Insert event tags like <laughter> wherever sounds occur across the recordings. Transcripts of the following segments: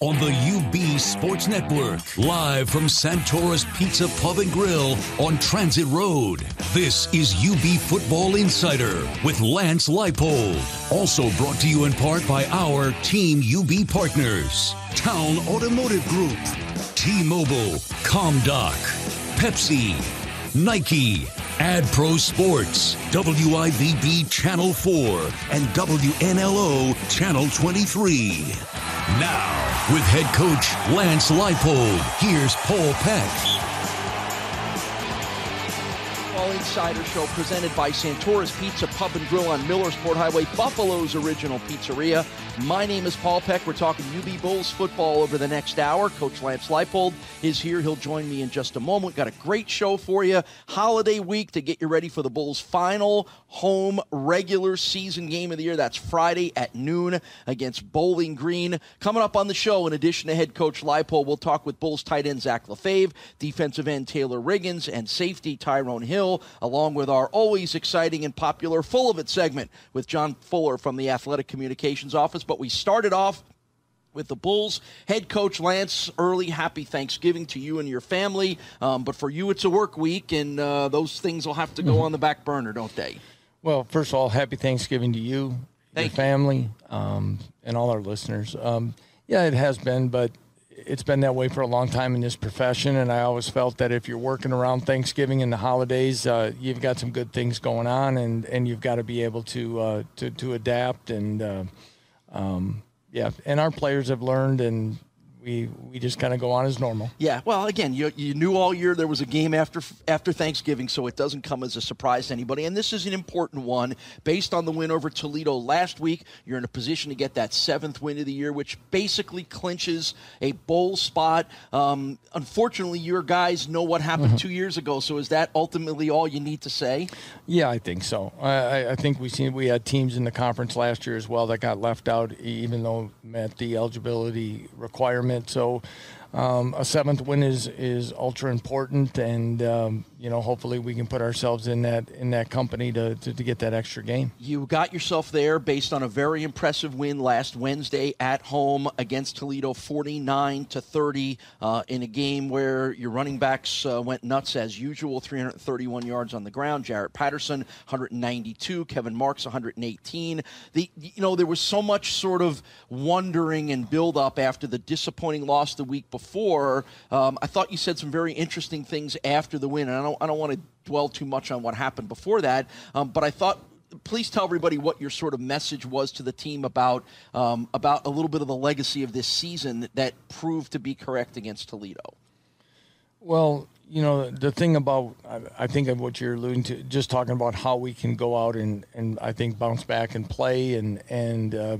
on the UB Sports Network. Live from Santora's Pizza Pub and Grill on Transit Road. This is UB Football Insider with Lance Leipold. Also brought to you in part by our Team UB partners Town Automotive Group, T Mobile, ComDoc, Pepsi, Nike, AdPro Sports, WIVB Channel 4, and WNLO Channel 23. Now, with head coach Lance Leipold, here's Paul Peck. Insider Show presented by Santora's Pizza Pub and Grill on Millersport Highway, Buffalo's original pizzeria. My name is Paul Peck. We're talking UB Bulls football over the next hour. Coach Lance Leipold is here. He'll join me in just a moment. Got a great show for you. Holiday week to get you ready for the Bulls' final home regular season game of the year. That's Friday at noon against Bowling Green. Coming up on the show, in addition to head coach Leipold, we'll talk with Bulls tight end Zach LaFave, defensive end Taylor Riggins, and safety Tyrone Hill, along with our always exciting and popular Full of It segment with John Fuller from the Athletic Communications Office. But we started off with the Bulls. Head coach Lance, early happy Thanksgiving to you and your family. Um, but for you, it's a work week, and uh, those things will have to go mm-hmm. on the back burner, don't they? Well, first of all, happy Thanksgiving to you, Thank your family, um, and all our listeners. Um, yeah, it has been, but it's been that way for a long time in this profession, and I always felt that if you're working around Thanksgiving and the holidays, uh, you've got some good things going on, and, and you've got to be able to uh, to, to adapt and uh, um, yeah, and our players have learned, and we we just kind of go on as normal. Yeah. Well, again, you you knew all year there was a game after after Thanksgiving, so it doesn't come as a surprise to anybody. And this is an important one based on the win over Toledo last week. You're in a position to get that seventh win of the year, which basically clinches a bowl spot. Um, unfortunately, your guys know what happened mm-hmm. two years ago. So is that ultimately all you need to say? Yeah, I think so. I, I think we seen we had teams in the conference last year as well that got left out, even though met the eligibility requirement so um, a seventh win is is ultra important, and um, you know hopefully we can put ourselves in that in that company to, to, to get that extra game. You got yourself there based on a very impressive win last Wednesday at home against Toledo, forty nine to thirty, uh, in a game where your running backs uh, went nuts as usual, three hundred thirty one yards on the ground. Jarrett Patterson, one hundred ninety two. Kevin Marks, one hundred eighteen. The you know there was so much sort of wondering and build up after the disappointing loss the week before before. Um, I thought you said some very interesting things after the win, and I don't, I don't want to dwell too much on what happened before that, um, but I thought please tell everybody what your sort of message was to the team about um, about a little bit of the legacy of this season that proved to be correct against Toledo. Well, you know the thing about I think of what you're alluding to, just talking about how we can go out and and I think bounce back and play and and uh,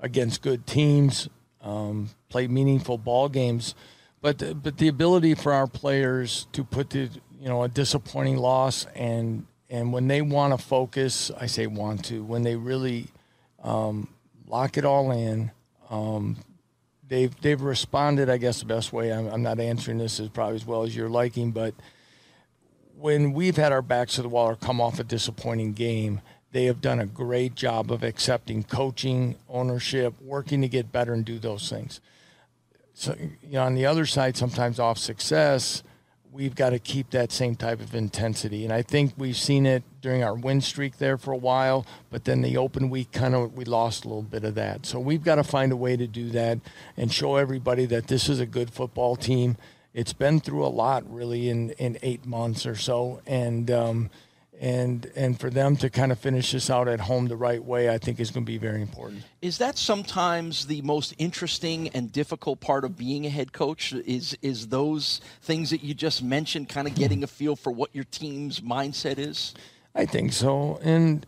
against good teams um, play meaningful ball games. But the, but the ability for our players to put the you know a disappointing loss and and when they want to focus, I say want to when they really um, lock it all in. Um, they've they've responded. I guess the best way. I'm, I'm not answering this as probably as well as you're liking, but when we've had our backs to the wall or come off a disappointing game, they have done a great job of accepting coaching, ownership, working to get better and do those things. So, you know, on the other side, sometimes off success, we've got to keep that same type of intensity. And I think we've seen it during our win streak there for a while, but then the open week kind of we lost a little bit of that. So we've got to find a way to do that and show everybody that this is a good football team. It's been through a lot really in, in eight months or so. And, um, and and for them to kind of finish this out at home the right way, I think is going to be very important. Is that sometimes the most interesting and difficult part of being a head coach? Is is those things that you just mentioned, kind of getting a feel for what your team's mindset is? I think so, and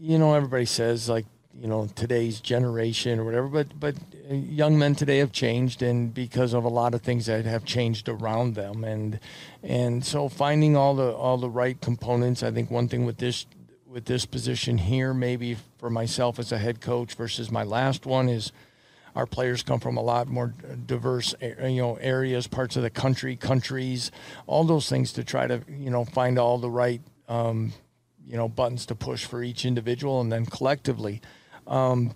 you know, everybody says like you know today's generation or whatever but but young men today have changed and because of a lot of things that have changed around them. And and so finding all the all the right components i think one thing with this with this position here maybe for myself as a head coach versus my last one is our players come from a lot more diverse you know areas parts of the country countries all those things to try to you know find all the right um, you know buttons to push for each individual and then collectively. Um,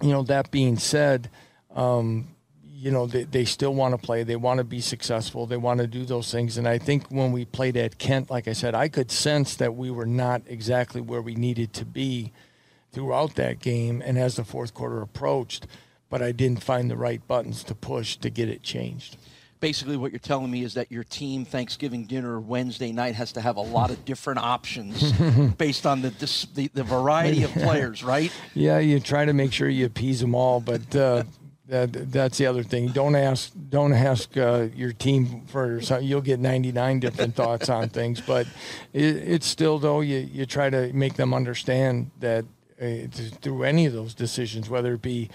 you know, that being said, um, you know, they, they still want to play. They want to be successful. They want to do those things. And I think when we played at Kent, like I said, I could sense that we were not exactly where we needed to be throughout that game and as the fourth quarter approached, but I didn't find the right buttons to push to get it changed basically what you're telling me is that your team Thanksgiving dinner Wednesday night has to have a lot of different options <laughs> based on the, the, the variety of <laughs> players, right? Yeah, you try to make sure you appease them all, but uh, that that's the other thing. Don't ask don't ask uh, your team for something. You'll get 99 different thoughts on things, but it, it's still though you you try to make them understand that uh, through any of those decisions, whether it be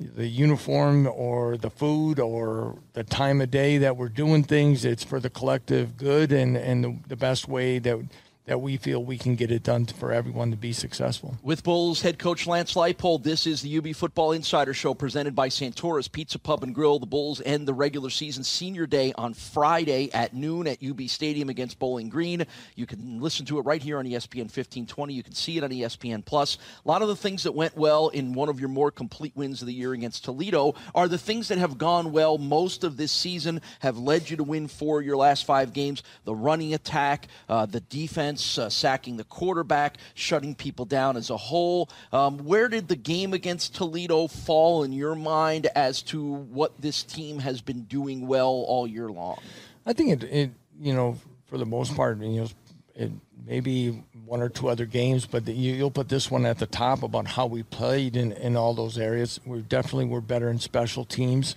the uniform or the food or the time of day that we're doing things. It's for the collective good and, and the, the best way that that we feel we can get it done for everyone to be successful. With Bulls head coach Lance Leipold, this is the UB Football Insider Show presented by Santora's Pizza Pub and Grill. The Bulls end the regular season senior day on Friday at noon at UB Stadium against Bowling Green. You can listen to it right here on ESPN 1520. You can see it on ESPN Plus. A lot of the things that went well in one of your more complete wins of the year against Toledo are the things that have gone well most of this season, have led you to win four of your last five games. The running attack, uh, the defense defense, uh, sacking the quarterback, shutting people down as a whole. Um, where did the game against Toledo fall in your mind as to what this team has been doing well all year long? I think it, it you know, for the most part, you know, it maybe one or two other games, but the, you, will put this one at the top about how we played in, in all those areas. We definitely were better in special teams.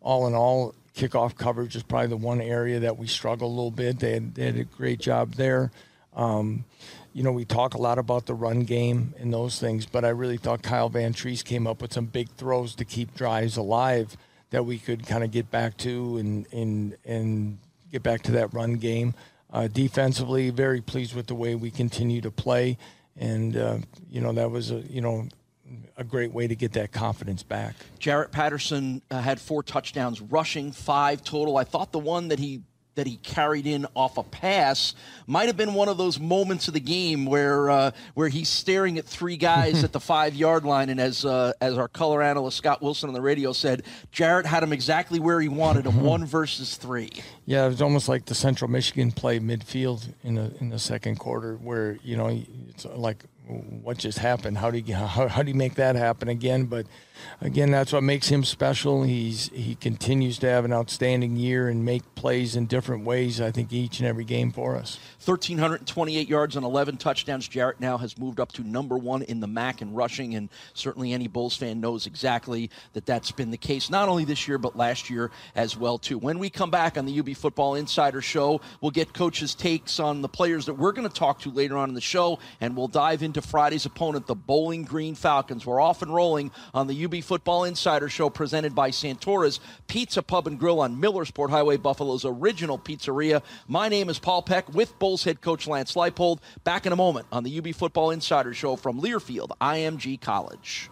All in all, kickoff coverage is probably the one area that we struggle a little bit. They they had a great job there. Um, you know, we talk a lot about the run game and those things, but I really thought Kyle Vantrease came up with some big throws to keep drives alive that we could kind of get back to and and and get back to that run game. Uh, defensively, very pleased with the way we continue to play, and uh, you know that was a you know a great way to get that confidence back. Jarrett Patterson uh, had four touchdowns, rushing five total. I thought the one that he that he carried in off a pass might have been one of those moments of the game where uh, where he's staring at three guys <laughs> at the five yard line, and as uh, as our color analyst Scott Wilson on the radio said, Jarrett had him exactly where he wanted him, one <laughs> versus three. Yeah, it was almost like the Central Michigan play midfield in the in the second quarter, where you know it's like what just happened? How do you how, how do you make that happen again? But again, that's what makes him special. He's he continues to have an outstanding year and make plays in different ways. I think each and every game for us. 1,328 yards and 11 touchdowns. Jarrett now has moved up to number one in the MAC in rushing, and certainly any Bulls fan knows exactly that that's been the case not only this year but last year as well too. When we come back on the UB Football Insider Show, we'll get coaches' takes on the players that we're going to talk to later on in the show, and we'll dive into Friday's opponent, the Bowling Green Falcons. We're off and rolling on the UB Football Insider Show presented by Santora's Pizza Pub and Grill on Millersport Highway, Buffalo's original pizzeria. My name is Paul Peck with Bulls head coach Lance Leipold. Back in a moment on the UB Football Insider Show from Learfield IMG College.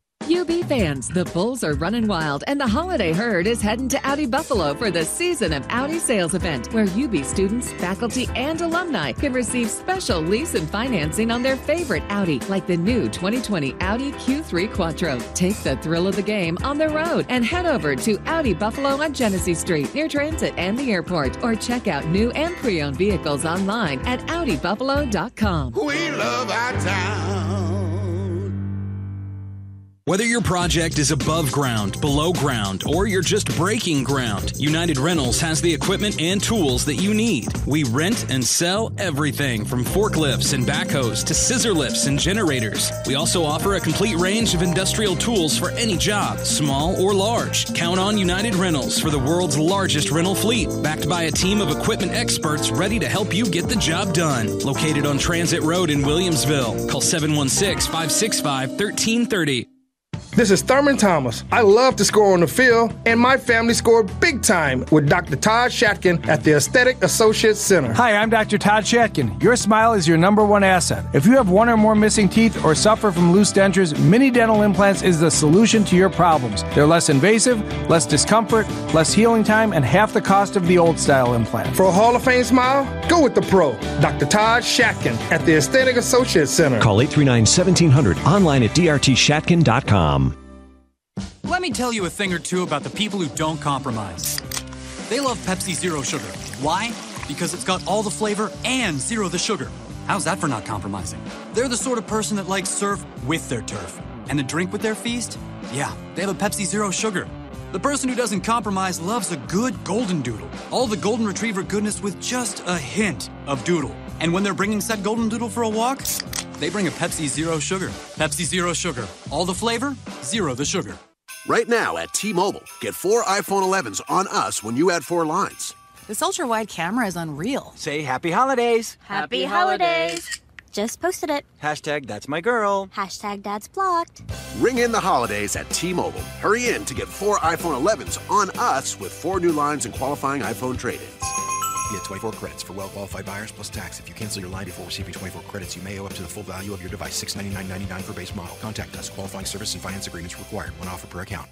UB fans, the Bulls are running wild, and the holiday herd is heading to Audi Buffalo for the Season of Audi sales event, where UB students, faculty, and alumni can receive special lease and financing on their favorite Audi, like the new 2020 Audi Q3 Quattro. Take the thrill of the game on the road and head over to Audi Buffalo on Genesee Street near Transit and the airport, or check out new and pre-owned vehicles online at AudiBuffalo.com. We love our town. Whether your project is above ground, below ground, or you're just breaking ground, United Rentals has the equipment and tools that you need. We rent and sell everything from forklifts and backhoes to scissor lifts and generators. We also offer a complete range of industrial tools for any job, small or large. Count on United Rentals for the world's largest rental fleet, backed by a team of equipment experts ready to help you get the job done. Located on Transit Road in Williamsville. Call 716 565 1330. This is Thurman Thomas. I love to score on the field, and my family scored big time with Dr. Todd Shatkin at the Aesthetic Associates Center. Hi, I'm Dr. Todd Shatkin. Your smile is your number one asset. If you have one or more missing teeth or suffer from loose dentures, Mini Dental Implants is the solution to your problems. They're less invasive, less discomfort, less healing time, and half the cost of the old style implant. For a Hall of Fame smile, go with the pro, Dr. Todd Shatkin at the Aesthetic Associates Center. Call 839 1700 online at drtshatkin.com. Let me tell you a thing or two about the people who don't compromise. They love Pepsi Zero Sugar. Why? Because it's got all the flavor and zero the sugar. How's that for not compromising? They're the sort of person that likes surf with their turf. And a drink with their feast? Yeah, they have a Pepsi Zero Sugar. The person who doesn't compromise loves a good golden doodle. All the golden retriever goodness with just a hint of doodle. And when they're bringing said golden doodle for a walk, they bring a Pepsi Zero Sugar. Pepsi Zero Sugar. All the flavor, zero the sugar. Right now at T Mobile, get four iPhone 11s on us when you add four lines. This ultra wide camera is unreal. Say happy holidays. Happy holidays. Just posted it. Hashtag that's my girl. Hashtag dad's blocked. Ring in the holidays at T Mobile. Hurry in to get four iPhone 11s on us with four new lines and qualifying iPhone trade ins. Get 24 credits for well qualified buyers plus tax. If you cancel your line before receiving 24 credits, you may owe up to the full value of your device. $699.99 for base model. Contact us. Qualifying service and finance agreements required. One offer per account.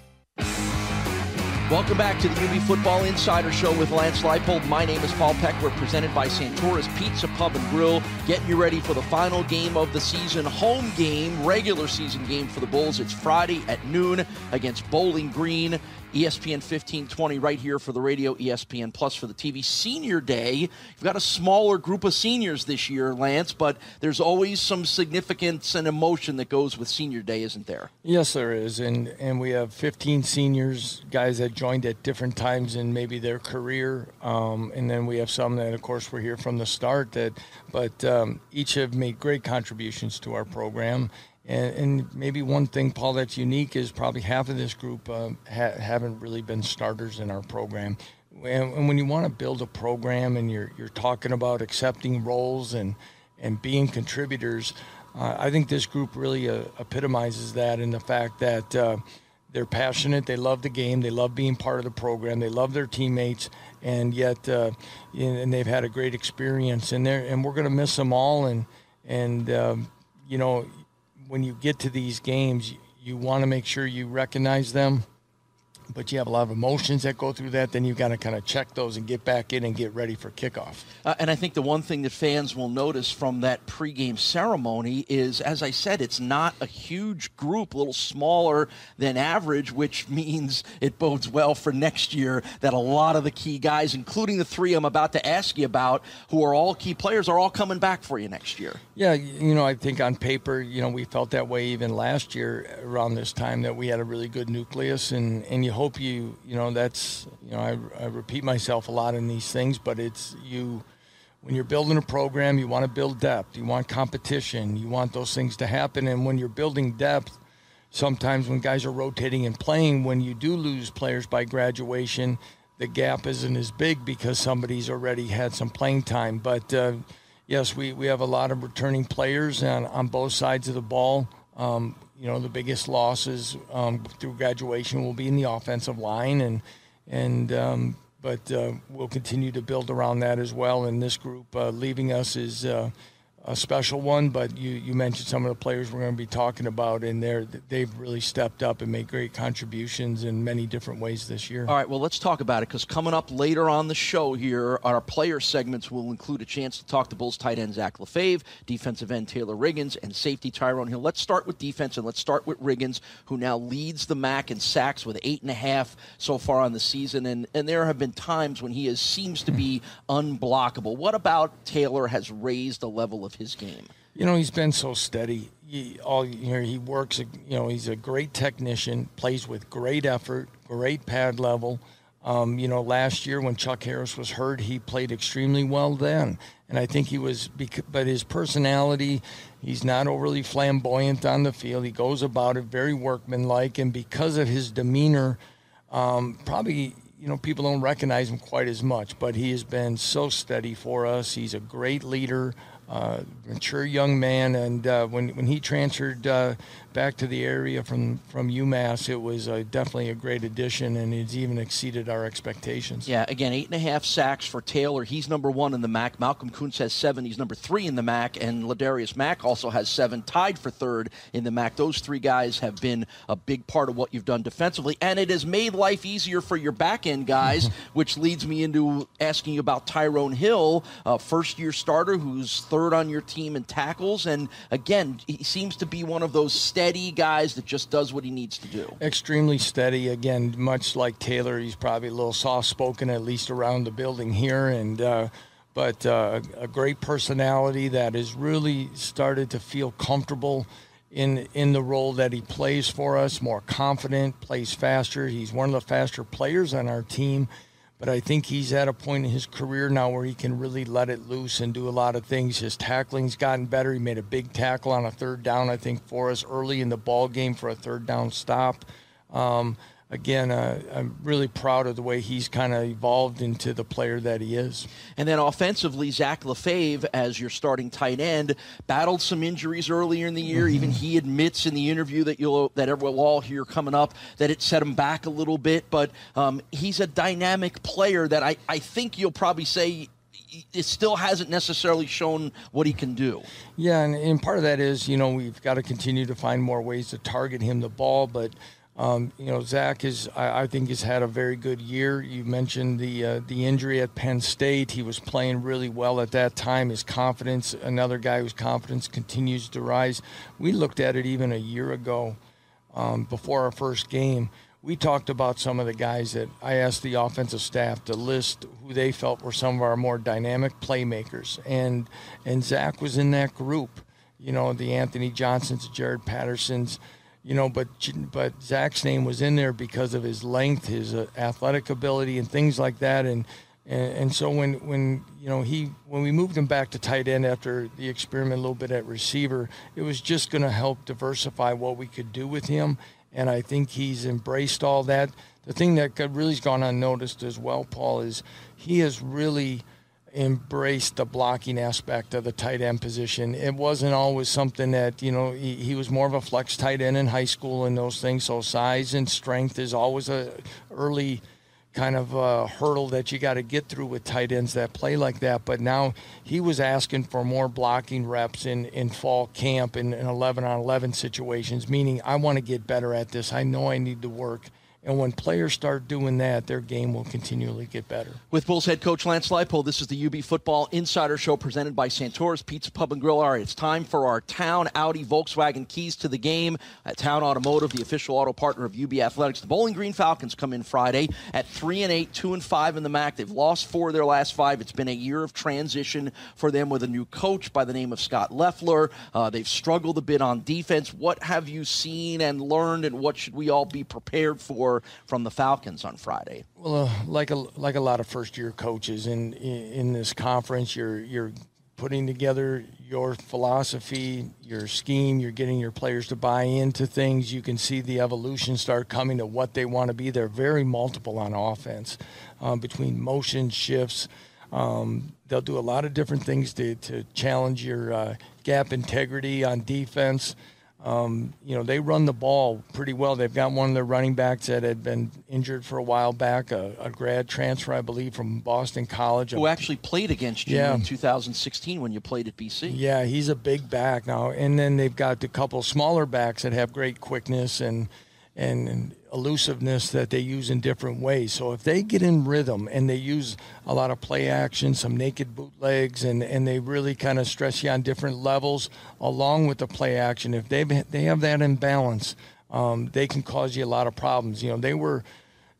Welcome back to the UB Football Insider Show with Lance Leipold. My name is Paul Peck. We're presented by Santora's Pizza Pub and Grill. Getting you ready for the final game of the season, home game, regular season game for the Bulls. It's Friday at noon against Bowling Green. ESPN 1520 right here for the radio, ESPN Plus for the TV. Senior Day, you've got a smaller group of seniors this year, Lance, but there's always some significance and emotion that goes with Senior Day, isn't there? Yes, there is, and and we have 15 seniors, guys that joined at different times in maybe their career, um, and then we have some that, of course, were here from the start. That, but um, each have made great contributions to our program. And, and, maybe one thing, Paul, that's unique is probably half of this group uh, ha- haven't really been starters in our program. And, and when you want to build a program and you're, you're talking about accepting roles and, and being contributors, uh, I think this group really uh, epitomizes that in the fact that uh, they're passionate, they love the game, they love being part of the program, they love their teammates, and yet uh, and they've had a great experience. And, and we're going to miss them all. And, and um, you know, when you get to these games, you want to make sure you recognize them but you have a lot of emotions that go through that. Then you've got to kind of check those and get back in and get ready for kickoff. Uh, and I think the one thing that fans will notice from that pregame ceremony is, as I said, it's not a huge group, a little smaller than average, which <laughs> means it bodes well for next year that a lot of the key guys, including the three I'm about to ask you about, who are all key players, are all coming back for you next year. Yeah, you know, I think on paper, you know, we felt that way even last year around this time that we had a really good nucleus, and, and you hope you you know that's you know I, I repeat myself a lot in these things but it's you when you're building a program you want to build depth you want competition you want those things to happen and when you're building depth sometimes when guys are rotating and playing when you do lose players by graduation the gap isn't as big because somebody's already had some playing time but uh, yes we, we have a lot of returning players on, on both sides of the ball um, you know, the biggest losses um, through graduation will be in the offensive line, and and um, but uh, we'll continue to build around that as well. And this group uh, leaving us is uh, a special one, but you, you mentioned some of the players we're going to be talking about, and they they've really stepped up and made great contributions in many different ways this year. All right, well, let's talk about it because coming up later on the show here, our player segments will include a chance to talk to Bulls tight end Zach LaFave, defensive end Taylor Riggins, and safety Tyrone Hill. Let's start with defense, and let's start with Riggins, who now leads the MAC in sacks with eight and a half so far on the season, and, and there have been times when he is, seems to be <laughs> unblockable. What about Taylor has raised the level of his game? You know, he's been so steady. He, all know, he works. You know, he's a great technician. Plays with great effort, great pad level. Um, you know, last year when Chuck Harris was hurt, he played extremely well then, and I think he was. But his personality, he's not overly flamboyant on the field. He goes about it very workmanlike, and because of his demeanor, um, probably you know people don't recognize him quite as much. But he has been so steady for us. He's a great leader. Uh, mature young man, and uh, when when he transferred uh, back to the area from from UMass, it was uh, definitely a great addition, and it's even exceeded our expectations. Yeah, again, eight and a half sacks for Taylor. He's number one in the MAC. Malcolm Koonce has seven. He's number three in the MAC, and Ladarius Mack also has seven, tied for third in the MAC. Those three guys have been a big part of what you've done defensively, and it has made life easier for your back end guys, <laughs> which leads me into asking you about Tyrone Hill, a first year starter who's third on your team in tackles, and again, he seems to be one of those steady guys that just does what he needs to do. Extremely steady. Again, much like Taylor, he's probably a little soft spoken, at least around the building here, and. Uh, but uh, a great personality that has really started to feel comfortable in in the role that he plays for us. More confident, plays faster. He's one of the faster players on our team, but I think he's at a point in his career now where he can really let it loose and do a lot of things. His tackling's gotten better. He made a big tackle on a third down, I think, for us early in the ball game for a third down stop. Um, again, uh, I'm really proud of the way he's kind of evolved into the player that he is. And then offensively, Zach LaFave, as your starting tight end, battled some injuries earlier in the year. Mm-hmm. Even he admits in the interview that you'll that we'll all hear coming up that it set him back a little bit. But um, he's a dynamic player that I, I think you'll probably say it still hasn't necessarily shown what he can do. Yeah, and, and part of that is, you know, we've got to continue to find more ways to target him the ball, but um, you know, Zach is, I, I, think, has had a very good year. You mentioned the uh, the injury at Penn State. He was playing really well at that time. His confidence, another guy whose confidence continues to rise. We looked at it even a year ago, um, before our first game. We talked about some of the guys that I asked the offensive staff to list who they felt were some of our more dynamic playmakers, and and Zach was in that group. You know, the Anthony Johnsons, Jarrett Pattersons you know, but but Zach's name was in there because of his length, his uh, athletic ability, and things like that. And, and and so when when you know he when we moved him back to tight end after the experiment a little bit at receiver, it was just going to help diversify what we could do with him. And I think he's embraced all that. The thing that really has gone unnoticed as well, Paul, is he has really embraced the blocking aspect of the tight end position. It wasn't always something that, you know, he, he, was more of a flex tight end in high school and those things. So size and strength is always a early kind of uh, hurdle that you got to get through with tight ends that play like that. But now he was asking for more blocking reps in, in fall camp in 11 on 11 situations, meaning I want to get better at this. I know I need to work. And when players start doing that, their game will continually get better. With Bulls head coach Lance Leipold, this is the UB Football Insider Show presented by Santora's Pizza Pub and Grill. All right, it's time for our Town Audi Volkswagen keys to the game. At Town Automotive, the official auto partner of UB Athletics, the Bowling Green Falcons come in Friday at three and eight, two and five in the MAC. They've lost four of their last five. It's been a year of transition for them with a new coach by the name of Scott Loeffler. Uh, they've struggled a bit on defense. What have you seen and learned, and what should we all be prepared for? From the Falcons on Friday? Well, uh, like a like a lot of first year coaches in, in in this conference, you're you're putting together your philosophy, your scheme, you're getting your players to buy into things. You can see the evolution start coming to what they want to be. They're very multiple on offense um, between motion shifts. Um, they'll do a lot of different things to, to challenge your uh, gap integrity on defense. Um, you know, they run the ball pretty well. They've got one of their running backs that had been injured for a while back, a, a grad transfer, I believe, from Boston College. Who actually played against you yeah. in 2016 when you played at BC. Yeah, he's a big back now. And then they've got a couple smaller backs that have great quickness and and, and elusiveness that they use in different ways. So if they get in rhythm and they use a lot of play action, some naked bootlegs, and, and they really kind of stress you on different levels along with the play action, if they they have that imbalance, um, they can cause you a lot of problems. You know, they were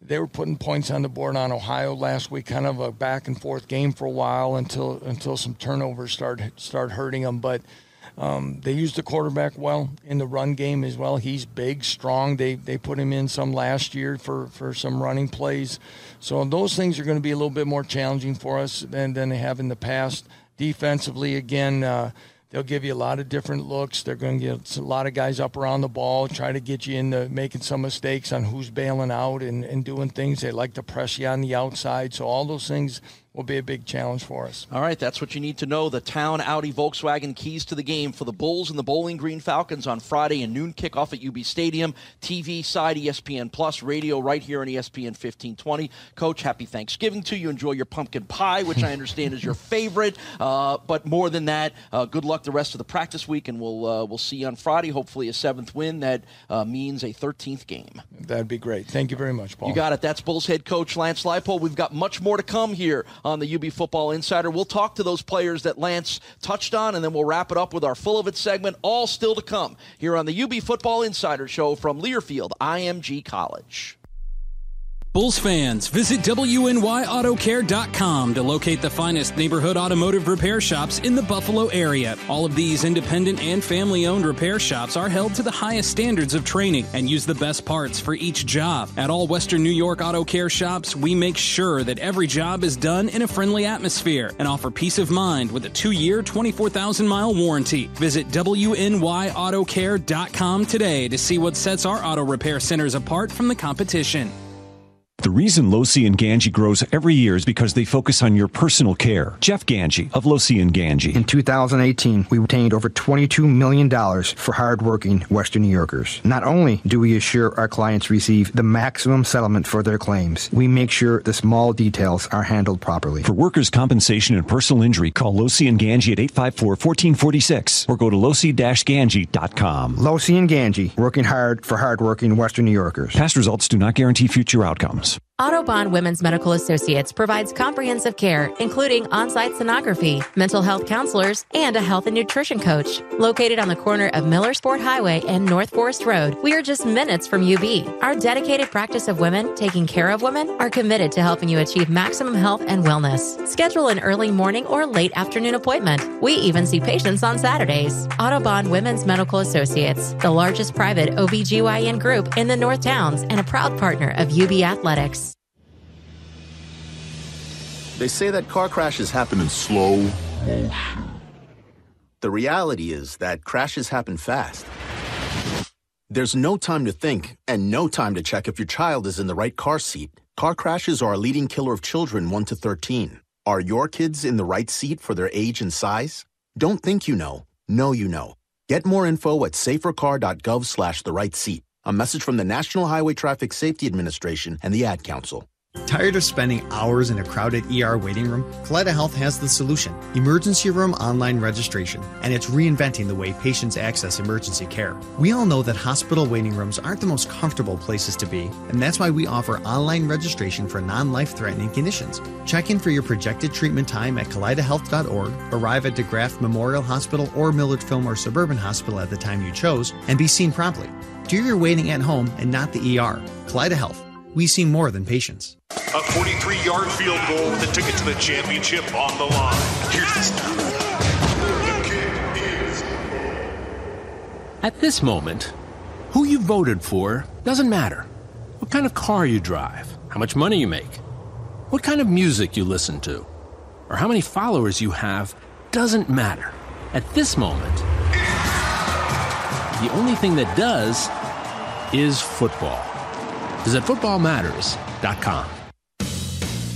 they were putting points on the board on Ohio last week, kind of a back and forth game for a while until until some turnovers start start hurting them, but um, they use the quarterback well in the run game as well. He's big, strong. They they put him in some last year for, for some running plays. So those things are going to be a little bit more challenging for us than, than they have in the past. Defensively, again, uh, they'll give you a lot of different looks. They're going to get a lot of guys up around the ball, try to get you into making some mistakes on who's bailing out and, and doing things. They like to press you on the outside. So all those things will be a big challenge for us. All right, that's what you need to know. The Town Audi Volkswagen keys to the game for the Bulls and the Bowling Green Falcons on Friday and noon kickoff at UB Stadium. TV side ESPN Plus, radio right here on ESPN 1520. Coach, happy Thanksgiving to you. Enjoy your pumpkin pie, which I understand is your <laughs> favorite. Uh, but more than that, uh, good luck the rest of the practice week, and we'll uh, we'll see you on Friday. Hopefully, a seventh win that uh, means a 13th game. That'd be great. Thank you very much, Paul. You got it. That's Bulls head coach Lance Leipold. We've got much more to come here on the UB Football Insider. We'll talk to those players that Lance touched on, and then we'll wrap it up with our full of it segment. All still to come here on the UB Football Insider Show from Learfield IMG College. Bulls fans, visit WNYAutoCare.com to locate the finest neighborhood automotive repair shops in the Buffalo area. All of these independent and family owned repair shops are held to the highest standards of training and use the best parts for each job. At all Western New York Auto Care shops, we make sure that every job is done in a friendly atmosphere and offer peace of mind with a two year, 24,000 mile warranty. Visit WNYAutoCare.com today to see what sets our auto repair centers apart from the competition. The reason Losi and Gangi grows every year is because they focus on your personal care. Jeff Gangi of Losi and Gangi. In 2018, we obtained over $22 million for hardworking Western New Yorkers. Not only do we assure our clients receive the maximum settlement for their claims, we make sure the small details are handled properly. For workers' compensation and personal injury, call Losi and Gangi at 854-1446 or go to losi-gangi.com. Losi and Gangi, working hard for hardworking Western New Yorkers. Past results do not guarantee future outcomes. News. Autobahn Women's Medical Associates provides comprehensive care, including on site sonography, mental health counselors, and a health and nutrition coach. Located on the corner of Millersport Highway and North Forest Road, we are just minutes from UB. Our dedicated practice of women taking care of women are committed to helping you achieve maximum health and wellness. Schedule an early morning or late afternoon appointment. We even see patients on Saturdays. Autobahn Women's Medical Associates, the largest private OBGYN group in the North Towns and a proud partner of UB Athletics. They say that car crashes happen in slow motion. The reality is that crashes happen fast. There's no time to think and no time to check if your child is in the right car seat. Car crashes are a leading killer of children 1 to 13. Are your kids in the right seat for their age and size? Don't think you know. Know you know. Get more info at safercar.gov slash the right seat. A message from the National Highway Traffic Safety Administration and the Ad Council. Tired of spending hours in a crowded ER waiting room? Kaleida Health has the solution emergency room online registration, and it's reinventing the way patients access emergency care. We all know that hospital waiting rooms aren't the most comfortable places to be, and that's why we offer online registration for non life threatening conditions. Check in for your projected treatment time at kaleidahealth.org, arrive at DeGraff Memorial Hospital or Millard Fillmore Suburban Hospital at the time you chose, and be seen promptly. Do your waiting at home and not the ER. Kaleida Health. We see more than patience. A 43 yard field goal that took it to the championship on the line. Here's the snap. The kick is. At this moment, who you voted for doesn't matter. What kind of car you drive, how much money you make, what kind of music you listen to, or how many followers you have doesn't matter. At this moment, the only thing that does is football. Visit footballmatters.com.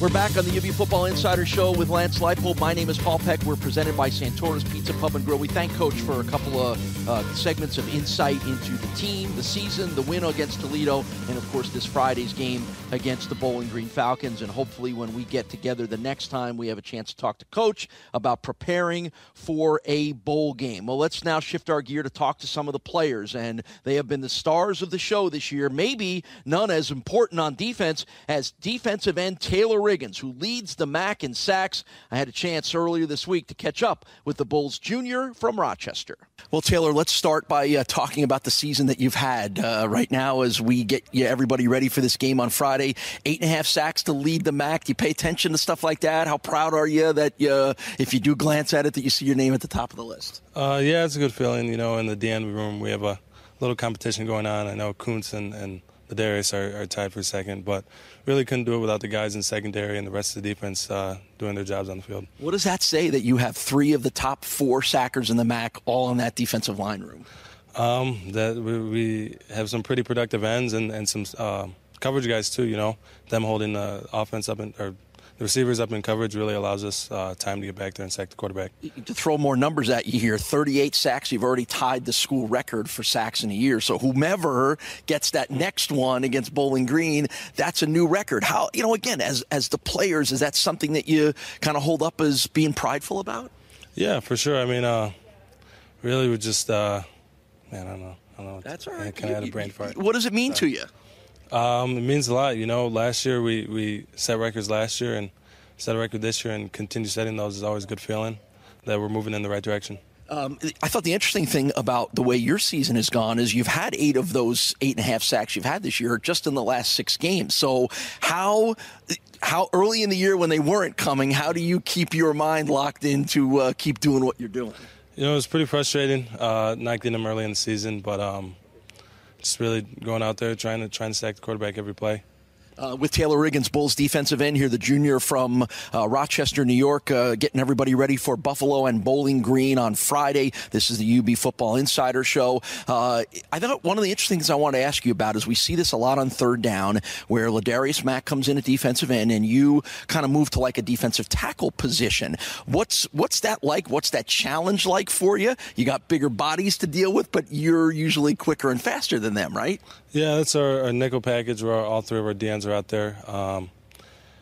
We're back on the UB Football Insider Show with Lance Leipold. My name is Paul Peck. We're presented by Santora's Pizza Pub and Grill. We thank Coach for a couple of uh, segments of insight into the team, the season, the win against Toledo, and of course this Friday's game against the Bowling Green Falcons. And hopefully, when we get together the next time, we have a chance to talk to Coach about preparing for a bowl game. Well, let's now shift our gear to talk to some of the players, and they have been the stars of the show this year. Maybe none as important on defense as defensive end Taylor Riggins, who leads the MAC in sacks. I had a chance earlier this week to catch up with the Bulls junior from Rochester. Well, Taylor, let's start by uh, talking about the season that you've had uh, right now as we get yeah, everybody ready for this game on Friday. Eight and a half sacks to lead the MAC. Do you pay attention to stuff like that? How proud are you that uh, if you do glance at it, that you see your name at the top of the list? Uh, yeah, it's a good feeling. You know, in the DN room, we have a little competition going on. I know Koonce and, and Ladarius are, are tied for second, but really couldn't do it without the guys in secondary and the rest of the defense uh, doing their jobs on the field. What does that say that you have three of the top four sackers in the MAC all in that defensive line room? Um, that we, we, have some pretty productive ends and, and some uh, coverage guys too. You know, them holding the offense up and or the receivers up in coverage really allows us uh, time to get back there and sack the quarterback. To throw more numbers at you here, 38 sacks. You've already tied the school record for sacks in a year. So whomever gets that next one against Bowling Green, that's a new record. How you know again as as the players, is that something that you kind of hold up as being prideful about? Yeah, for sure. I mean, uh, really, we just uh, man, I don't know. I don't know. That's all right. kind of had a brain fart. What does it mean to you? Um, it means a lot. You know, last year we, we set records last year and set a record this year and continue setting those is always a good feeling that we're moving in the right direction. Um, I thought the interesting thing about the way your season has gone is you've had eight of those eight and a half sacks you've had this year just in the last six games. So how how early in the year when they weren't coming, how do you keep your mind locked in to uh, keep doing what you're doing? You know, it was pretty frustrating uh, not getting them early in the season, but um, just really going out there trying to trying to sack the quarterback every play. Uh, with Taylor Riggins, Bulls defensive end here, the junior from uh, Rochester, New York, uh, getting everybody ready for Buffalo and Bowling Green on Friday. This is the UB Football Insider Show. Uh, I thought one of the interesting things I want to ask you about is we see this a lot on third down, where Ladarius Mack comes in at defensive end, and you kind of move to like a defensive tackle position. What's what's that like? What's that challenge like for you? You got bigger bodies to deal with, but you're usually quicker and faster than them, right? Yeah, that's our, our nickel package where all three of our DNs are out there. Um,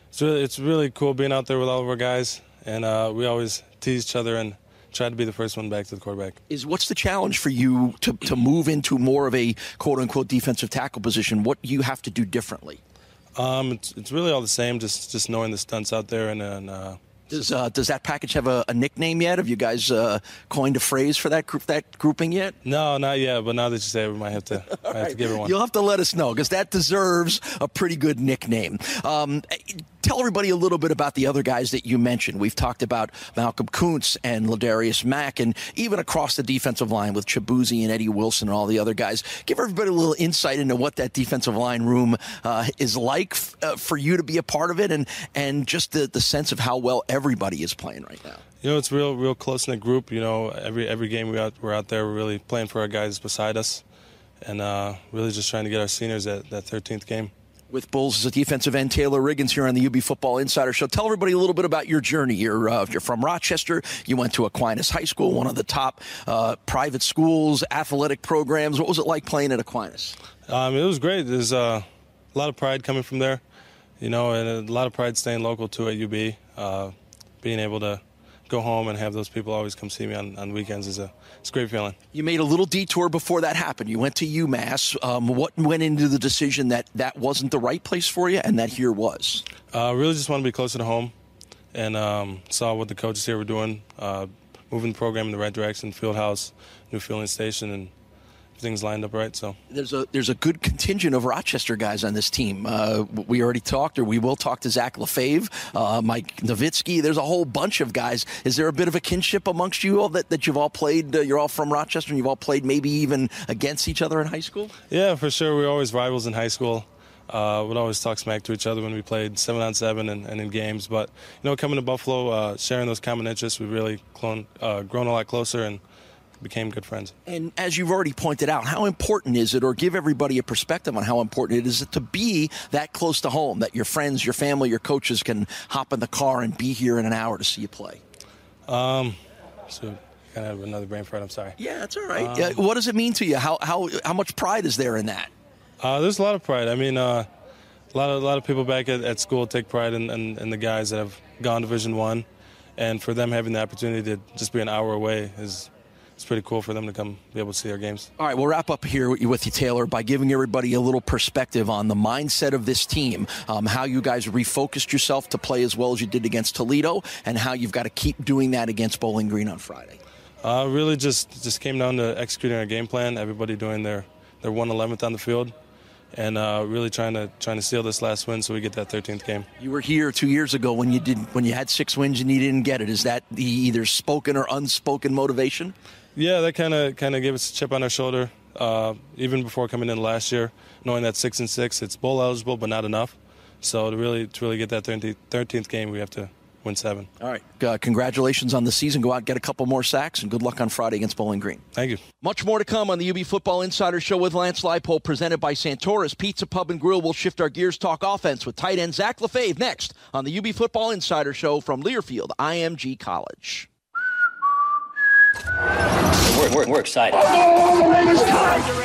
it's really it's really cool being out there with all of our guys, and uh, we always tease each other and try to be the first one back to the quarterback. Is what's the challenge for you to, to move into more of a quote unquote defensive tackle position? What do you have to do differently? Um, it's, it's really all the same, just just knowing the stunts out there and. and uh, does uh, does that package have a, a, nickname yet? Have you guys uh, coined a phrase for that group that grouping yet? No, not yet. But now that you say it, we might have to, <laughs> might right. have to give it one. You'll have to let us know because that deserves a pretty good nickname. Um, tell everybody a little bit about the other guys that you mentioned. We've talked about Malcolm Koonce and Ladarius Mack, and even across the defensive line with Chibuzi and Eddie Wilson and all the other guys. Give everybody a little insight into what that defensive line room uh, is like f- uh, for you to be a part of it, and and just the, the sense of how well everybody is playing right now. You know, it's real, real close knit group. You know, every every game we out, we're out there, we're really playing for our guys beside us, and uh, really just trying to get our seniors at that 13th game with Bulls as a defensive end. Taylor Riggins here on the UB Football Insider Show. Tell everybody a little bit about your journey. You're, uh, you're from Rochester. You went to Aquinas High School, one of the top uh, private schools, athletic programs. What was it like playing at Aquinas? Um, it was great. There's uh, a lot of pride coming from there, you know, and a lot of pride staying local too at UB. Uh, being able to go home and have those people always come see me on, on weekends is a it's a great feeling. You made a little detour before that happened. You went to UMass. Um, what went into the decision that that wasn't the right place for you and that here was? Uh, really just want to be closer to home and um, saw what the coaches here were doing, uh, moving the program in the right direction, field house, new fueling station, and things lined up right. So there's a there's a good contingent of Rochester guys on this team. Uh, we already talked, or we will talk to Zach LaFave, uh, Mike Novitsky. There's a whole bunch of guys. Is there a bit of a kinship amongst you all that, that you've all played? Uh, you're all from Rochester, and you've all played maybe even against each other in high school. Yeah, for sure. We were always rivals in high school. Uh, we'd always talk smack to each other when we played seven on seven and, and in games. But you know, coming to Buffalo, uh, sharing those common interests, we've really clone, uh, grown a lot closer and became good friends. And as you've already pointed out, how important is it, or give everybody a perspective on how important it is to be that close to home, that your friends, your family, your coaches can hop in the car and be here in an hour to see you play? Um, so kind of another brain fart. I'm sorry. Yeah, that's all right. Um, what does it mean to you? How how how much pride is there in that? Uh, there's a lot of pride. I mean, uh, a lot of a lot of people back at, at school take pride in, in, in the guys that have gone Division One, and for them having the opportunity to just be an hour away is it's pretty cool for them to come be able to see our games. All right, we'll wrap up here with you, Taylor, by giving everybody a little perspective on the mindset of this team, um, how you guys refocused yourself to play as well as you did against Toledo, and how you've got to keep doing that against Bowling Green on Friday. Uh, really, just just came down to executing our game plan. Everybody doing their their one eleventh on the field, and uh, really trying to trying to seal this last win so we get that 13th game. You were here two years ago when you did when you had six wins and you didn't get it. Is that the either spoken or unspoken motivation? Yeah, that kind of kind of gave us a chip on our shoulder. Uh, even before coming in last year, knowing that six and six, it's bowl eligible but not enough. So to really to really get that 13th, 13th game, we have to win seven. All right. Uh, congratulations on the season. Go out, get a couple more sacks, and good luck on Friday against Bowling Green. Thank you. Much more to come on the UB Football Insider Show with Lance Leipold, presented by Santora's Pizza Pub and Grill. We'll shift our gears, talk offense with tight end Zach LaFave next on the UB Football Insider Show from Learfield IMG College. We're, we're, we're excited.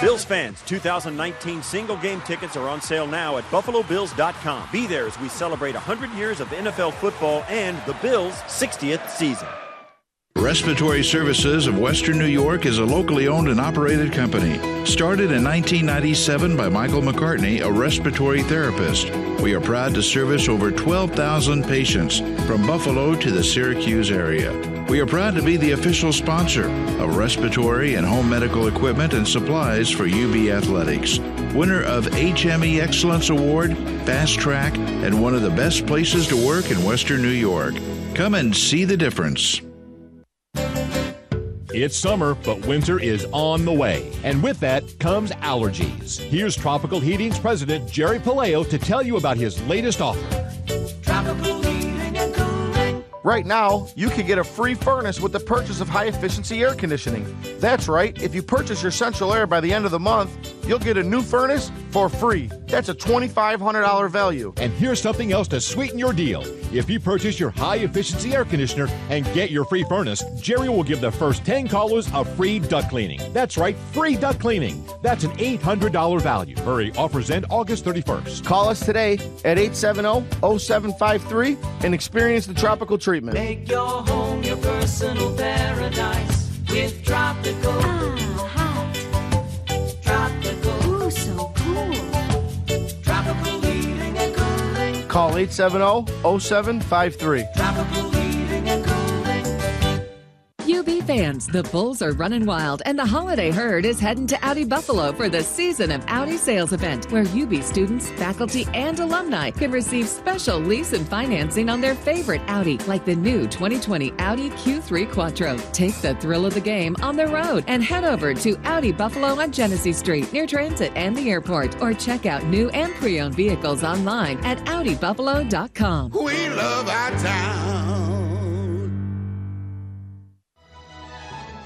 Bills fans, 2019 single game tickets are on sale now at BuffaloBills.com. Be there as we celebrate 100 years of NFL football and the Bills' 60th season. Respiratory Services of Western New York is a locally owned and operated company. Started in 1997 by Michael McCartney, a respiratory therapist. We are proud to service over 12,000 patients from Buffalo to the Syracuse area. We are proud to be the official sponsor of respiratory and home medical equipment and supplies for UB Athletics. Winner of HME Excellence Award, Fast Track, and one of the best places to work in Western New York. Come and see the difference. It's summer, but winter is on the way. And with that comes allergies. Here's Tropical Heating's president, Jerry Paleo, to tell you about his latest offer. Tropical Heating and Cooling. Right now, you can get a free furnace with the purchase of high efficiency air conditioning. That's right, if you purchase your central air by the end of the month, you'll get a new furnace for free. That's a $2,500 value. And here's something else to sweeten your deal. If you purchase your high efficiency air conditioner and get your free furnace, Jerry will give the first 10 callers a free duct cleaning. That's right, free duct cleaning. That's an $800 value. Hurry, offers end August 31st. Call us today at 870-0753 and experience the tropical treatment. Make your home your personal paradise with tropical. Ah, Call 870 0753 fans, the Bulls are running wild, and the holiday herd is heading to Audi Buffalo for the Season of Audi sales event, where UB students, faculty, and alumni can receive special lease and financing on their favorite Audi, like the new 2020 Audi Q3 Quattro. Take the thrill of the game on the road and head over to Audi Buffalo on Genesee Street near Transit and the airport, or check out new and pre-owned vehicles online at AudiBuffalo.com. We love our town.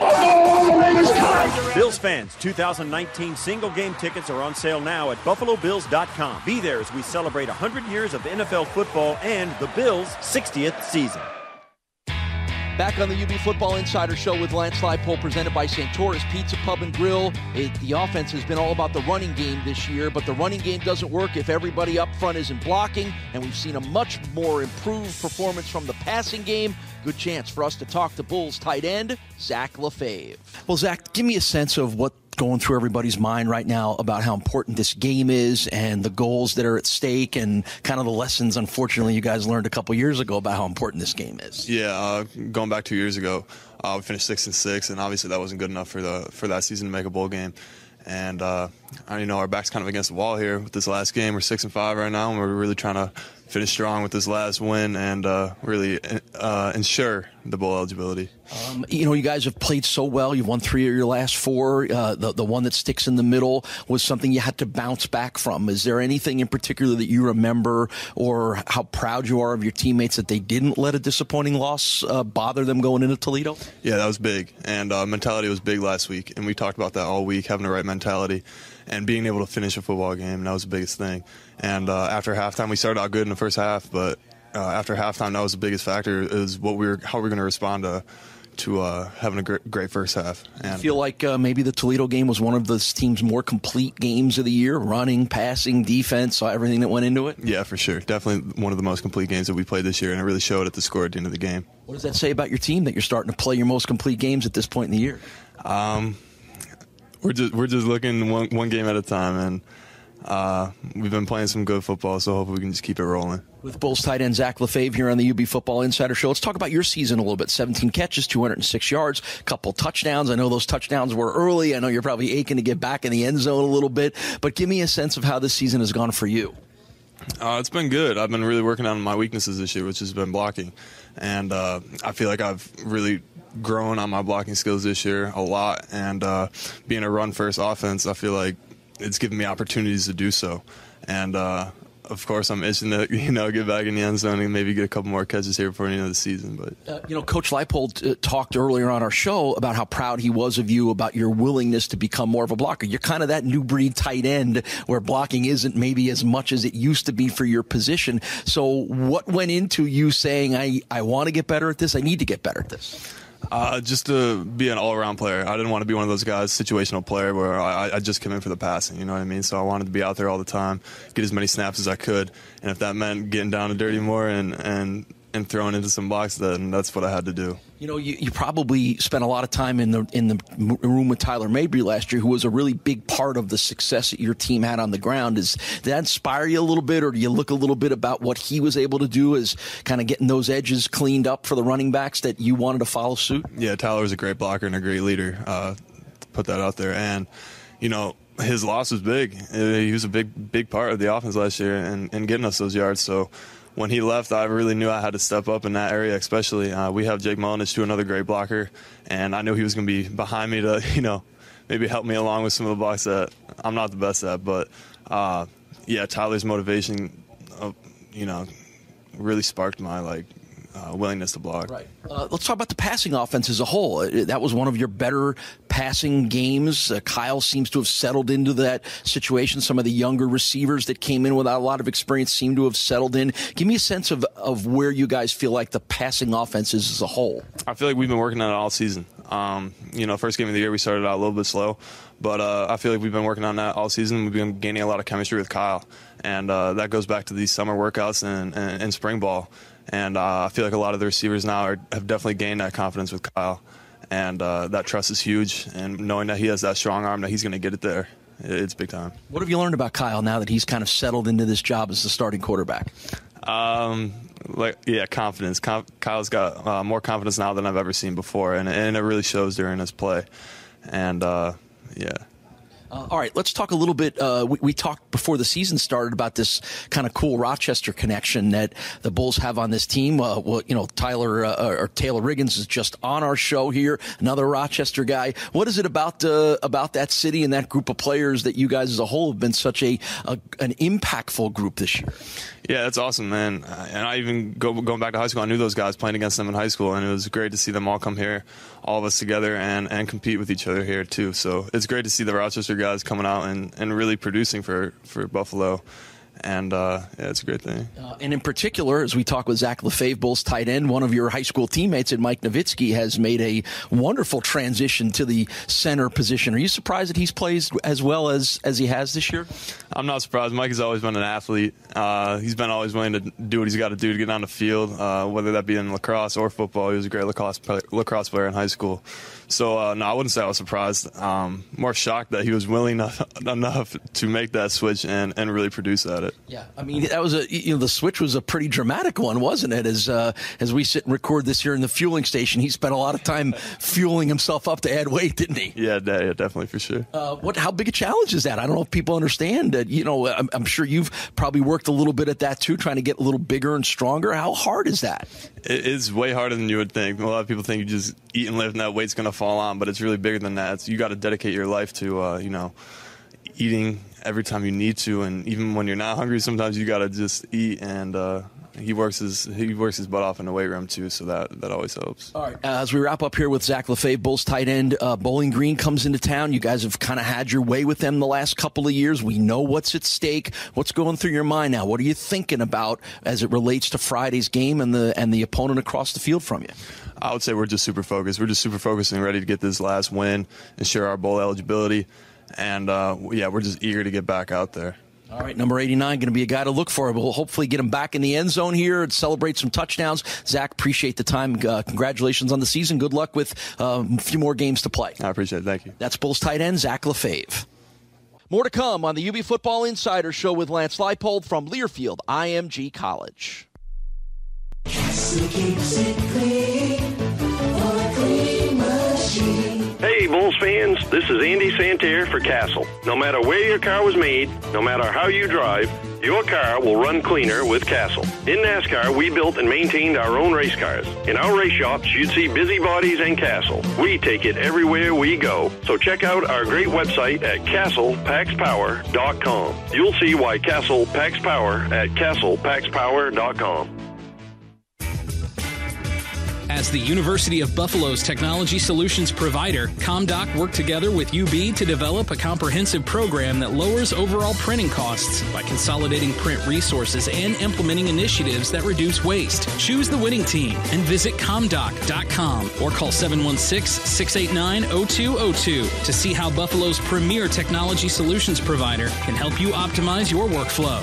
We're, we're, we're excited. Bills fans, 2019 single game tickets are on sale now at BuffaloBills.com. Be there as we celebrate 100 years of NFL football and the Bills' 60th season. Back on the UB Football Insider Show with Lance Leipold, presented by Santora's Pizza Pub and Grill. It, the offense has been all about the running game this year, but the running game doesn't work if everybody up front isn't blocking, and we've seen a much more improved performance from the passing game. Good chance for us to talk to Bulls tight end, Zach LaFave. Well, Zach, give me a sense of what going through everybody's mind right now about how important this game is and the goals that are at stake and kind of the lessons unfortunately you guys learned a couple years ago about how important this game is. Yeah uh, going back two years ago uh, we finished six and six and obviously that wasn't good enough for the for that season to make a bowl game. And uh, you know our back's kind of against the wall here with this last game. We're six and five right now and we're really trying to finish strong with this last win and uh, really uh, ensure the bowl eligibility. Um, you know, you guys have played so well. You've won three of your last four. Uh, the the one that sticks in the middle was something you had to bounce back from. Is there anything in particular that you remember, or how proud you are of your teammates that they didn't let a disappointing loss uh, bother them going into Toledo? Yeah, that was big, and uh, mentality was big last week, and we talked about that all week, having the right mentality and being able to finish a football game. That was the biggest thing. And uh, after halftime, we started out good in the first half, but uh, after halftime, that was the biggest factor is what we were, how we are going to respond to to uh, having a great, great, first half. And I feel like uh, maybe the Toledo game was one of this team's more complete games of the year, running, passing, defense, everything that went into it. Yeah, for sure. Definitely one of the most complete games that we played this year, and it really showed at the score at the end of the game. What does that say about your team that you're starting to play your most complete games at this point in the year? Um, we're just we're just looking one one game at a time, and uh, we've been playing some good football, so hopefully we can just keep it rolling. With Bulls tight end Zach LaFave here on the UB Football Insider Show. Let's talk about your season a little bit. 17 catches, 206 yards, a couple touchdowns. I know those touchdowns were early. I know you're probably aching to get back in the end zone a little bit, but give me a sense of how this season has gone for you. Uh, it's been good. I've been really working on my weaknesses this year, which has been blocking, and uh, I feel like I've really grown on my blocking skills this year a lot. And uh, being a run first offense, I feel like it's given me opportunities to do so. And uh, of course, I'm itching to <laughs> you know get back in the end zone and maybe get a couple more catches here before the end of the season. But uh, you know, Coach Leipold uh, talked earlier on our show about how proud he was of you about your willingness to become more of a blocker. You're kind of that new breed tight end where blocking isn't maybe as much as it used to be for your position. So, what went into you saying, "I I want to get better at this. I need to get better at this"? Uh, just to be an all-around player. I didn't want to be one of those guys, situational player, where I, I just come in for the passing. You know what I mean? So I wanted to be out there all the time, get as many snaps as I could, and if that meant getting down and dirty more and and and throwing into some blocks, then that's what I had to do. You know, you, you probably spent a lot of time in the in the room with Tyler Mabry last year, who was a really big part of the success that your team had on the ground. Does that inspire you a little bit, or do you look a little bit about what he was able to do as kind of getting those edges cleaned up for the running backs that you wanted to follow suit? Yeah, Tyler was a great blocker and a great leader. Uh, put that out there, and you know his loss was big. He was a big big part of the offense last year and, and getting us those yards. So when he left, I really knew I had to step up in that area, especially. Uh, we have Jake Mullinich, too, another great blocker, and I knew he was going to be behind me to, <laughs> you know, maybe help me along with some of the blocks that I'm not the best at. But, uh, yeah, Tyler's motivation, uh, you know, really sparked my, like, uh, willingness to block. Right. Uh, let's talk about the passing offense as a whole. Uh, that was one of your better passing games. Uh, Kyle seems to have settled into that situation. Some of the younger receivers that came in without a lot of experience seem to have settled in. Give me a sense of, of where you guys feel like the passing offense is as a whole. I feel like we've been working on it all season. Um, you know, first game of the year we started out a little bit slow, but uh, I feel like we've been working on that all season. We've been gaining a lot of chemistry with Kyle, and uh, that goes back to these summer workouts and, and, and spring ball. And uh, I feel like a lot of the receivers now are, have definitely gained that confidence with Kyle. And uh, that trust is huge. And knowing that he has that strong arm, that he's going to get it there, it's big time. What have you learned about Kyle now that he's kind of settled into this job as the starting quarterback? Um, like yeah, confidence. Com- Kyle's got uh, more confidence now than I've ever seen before, and, and it really shows during his play. And uh, yeah. Uh, all right, let's talk a little bit. Uh, we, we, talked before the season started about this kind of cool Rochester connection that the Bulls have on this team. Uh, well, you know, Tyler uh, or Taylor Riggins is just on our show here, another Rochester guy. What is it about uh, about that city and that group of players that you guys as a whole have been such a, a an impactful group this year? Yeah, that's awesome, man. Uh, and I even go, going back to high school, I knew those guys playing against them in high school, and it was great to see them all come here, all of us together, and, and compete with each other here too. So it's great to see the Rochester guys coming out and, and really producing for, for Buffalo and uh, yeah, it's a great thing. Uh, and in particular, as we talk with Zach LaFave, Bulls tight end, one of your high school teammates, and Mike Novitsky, has made a wonderful transition to the center position. Are you surprised that he's played as well as as he has this year? I'm not surprised. Mike has always been an athlete. Uh, he's been always willing to do what he's got to do to get on the field, uh, whether that be in lacrosse or football. He was a great lacrosse play, lacrosse player in high school. So uh, no, I wouldn't say I was surprised. Um, more shocked that he was willing enough <laughs> to make that switch and, and really produce at it. Yeah, I mean that was a you know the switch was a pretty dramatic one, wasn't it? As uh, as we sit and record this here in the fueling station, he spent a lot of time fueling himself up to add weight, didn't he? Yeah, yeah, definitely for sure. Uh, what? How big a challenge is that? I don't know if people understand. that. you know, I'm, I'm sure you've probably worked a little bit at that too, trying to get a little bigger and stronger. How hard is that? It is way harder than you would think. A lot of people think you just eat and live and that weight's going to fall on, but it's really bigger than that. It's, you got to dedicate your life to, uh, you know, eating every time you need to, and even when you're not hungry, sometimes you got to just eat. And uh, he works his he works his butt off in the weight room too, so that that always helps. All right, uh, as we wrap up here with Zach LaFave, Bulls tight end, uh, Bowling Green comes into town. You guys have kind of had your way with them the last couple of years. We know what's at stake. What's going through your mind now? What are you thinking about as it relates to Friday's game and the and the opponent across the field from you? I would say we're just super focused. We're just super focused and ready to get this last win, ensure our bowl eligibility, and uh, yeah, we're just eager to get back out there. All right, number 89 going to be a guy to look for. We'll hopefully get him back in the end zone here and celebrate some touchdowns. Zach, appreciate the time. Uh, congratulations on the season. Good luck with uh, a few more games to play. I appreciate it. Thank you. That's Bulls tight end, Zach LaFave. More to come on the UB Football Insider Show with Lance Leipold from Learfield IMG College. Hey, Bulls fans, this is Andy Santerre for Castle. No matter where your car was made, no matter how you drive, your car will run cleaner with Castle. In NASCAR, we built and maintained our own race cars. In our race shops, you'd see busybodies and Castle. We take it everywhere we go. So check out our great website at castlepackspower.com. You'll see why Castle packs power at castlepackspower.com. As the University of Buffalo's technology solutions provider, ComDoc worked together with UB to develop a comprehensive program that lowers overall printing costs by consolidating print resources and implementing initiatives that reduce waste. Choose the winning team and visit comdoc.com or call 716 689 0202 to see how Buffalo's premier technology solutions provider can help you optimize your workflow.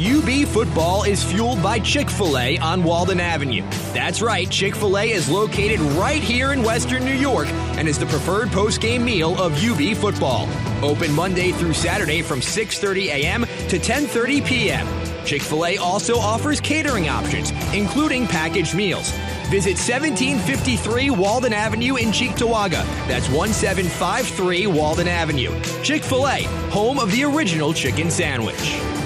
UB football is fueled by Chick fil A on Walden Avenue. That's right, Chick fil A is located right here in Western New York and is the preferred post-game meal of UB football. Open Monday through Saturday from 6:30 a.m. to 10:30 p.m. Chick-fil-A also offers catering options, including packaged meals. Visit 1753 Walden Avenue in Cheektowaga. That's 1753 Walden Avenue. Chick-fil-A, home of the original chicken sandwich.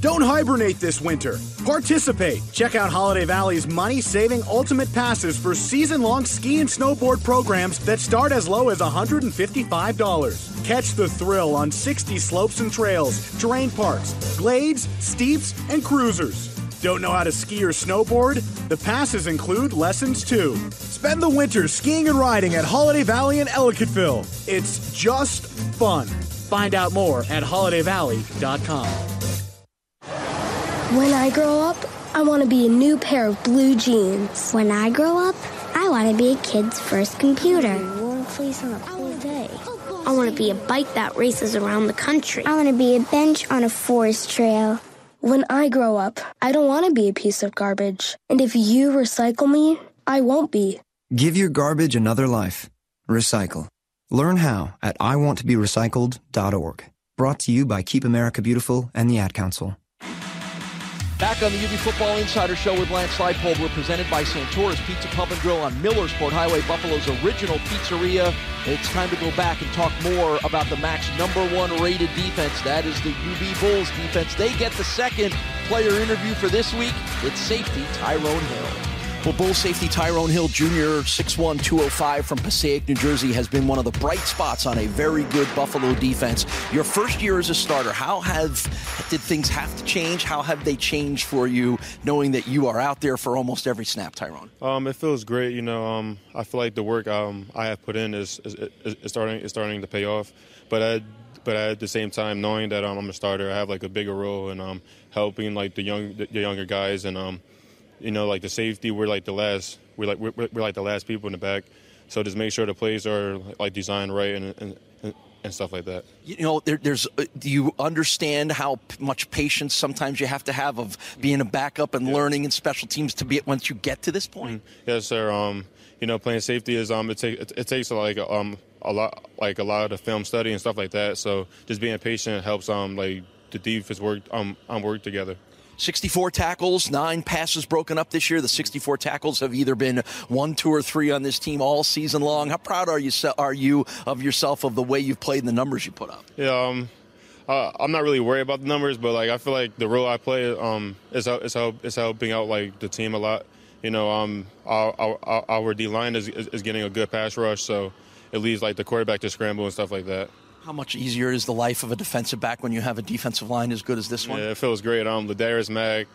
Don't hibernate this winter. Participate. Check out Holiday Valley's money saving ultimate passes for season long ski and snowboard programs that start as low as $155. Catch the thrill on 60 slopes and trails, terrain parks, glades, steeps, and cruisers. Don't know how to ski or snowboard? The passes include lessons too. Spend the winter skiing and riding at Holiday Valley in Ellicottville. It's just fun. Find out more at holidayvalley.com. When I grow up, I want to be a new pair of blue jeans. When I grow up, I want to be a kid's first computer. Warm place on a cold day. I want to be a bike that races around the country. I want to be a bench on a forest trail. When I grow up, I don't want to be a piece of garbage. And if you recycle me, I won't be. Give your garbage another life. Recycle. Learn how at iwanttoberecycled.org. Brought to you by Keep America Beautiful and the Ad Council. Back on the UB Football Insider Show with Lance Leipold. We're presented by Santora's Pizza Pub and Grill on Millersport Highway, Buffalo's original pizzeria. It's time to go back and talk more about the MAC's number one rated defense. That is the UB Bulls defense. They get the second player interview for this week. It's safety Tyrone Hill. Well, Bull safety Tyrone Hill Jr., 6'1", 205 from Passaic, New Jersey, has been one of the bright spots on a very good Buffalo defense. Your first year as a starter, how have did things have to change? How have they changed for you, knowing that you are out there for almost every snap, Tyrone? Um, it feels great. You know, um, I feel like the work um, I have put in is, is, is, starting is starting to pay off. But I, but at the same time, knowing that um, I'm a starter, I have like a bigger role in um, helping like the young the younger guys and um, you know, like the safety, we're like the last, we're like we're, we're like the last people in the back. So just make sure the plays are like designed right and and, and stuff like that. You know, there, there's. Uh, do you understand how p- much patience sometimes you have to have of being a backup and yeah. learning in special teams to be it once you get to this point? Mm-hmm. Yes, sir. Um, you know, playing safety is um, it, take, it, it takes like um a lot like a lot of the film study and stuff like that. So just being patient helps um like the defense work um, um work together. 64 tackles, nine passes broken up this year. The 64 tackles have either been one, two, or three on this team all season long. How proud are you are you of yourself of the way you've played and the numbers you put up? Yeah, um, uh, I'm not really worried about the numbers, but like I feel like the role I play um, is is, help, is helping out like the team a lot. You know, um, our, our, our D line is, is getting a good pass rush, so it leaves like the quarterback to scramble and stuff like that. How much easier is the life of a defensive back when you have a defensive line as good as this one? Yeah, it feels great. Um, Ladarius Mack,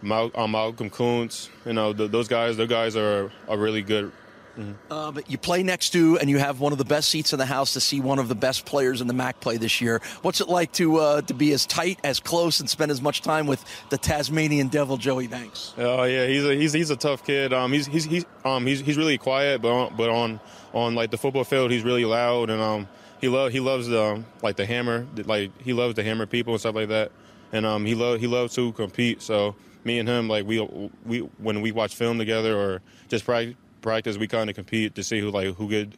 Mal- um, Malcolm Koonce, you know, those guys, those guys are, are really good, Mm-hmm. Uh, but you play next to, and you have one of the best seats in the house to see one of the best players in the MAC play this year. What's it like to uh, to be as tight, as close, and spend as much time with the Tasmanian Devil, Joey Banks? Oh yeah, he's a he's, he's a tough kid. Um, he's he's he's um he's he's really quiet, but on, but on on like the football field, he's really loud, and um he love he loves the like the hammer, like he loves to hammer people and stuff like that, and um he love he loves to compete. So me and him, like we we when we watch film together or just practice practice, we kind of compete to see who like who get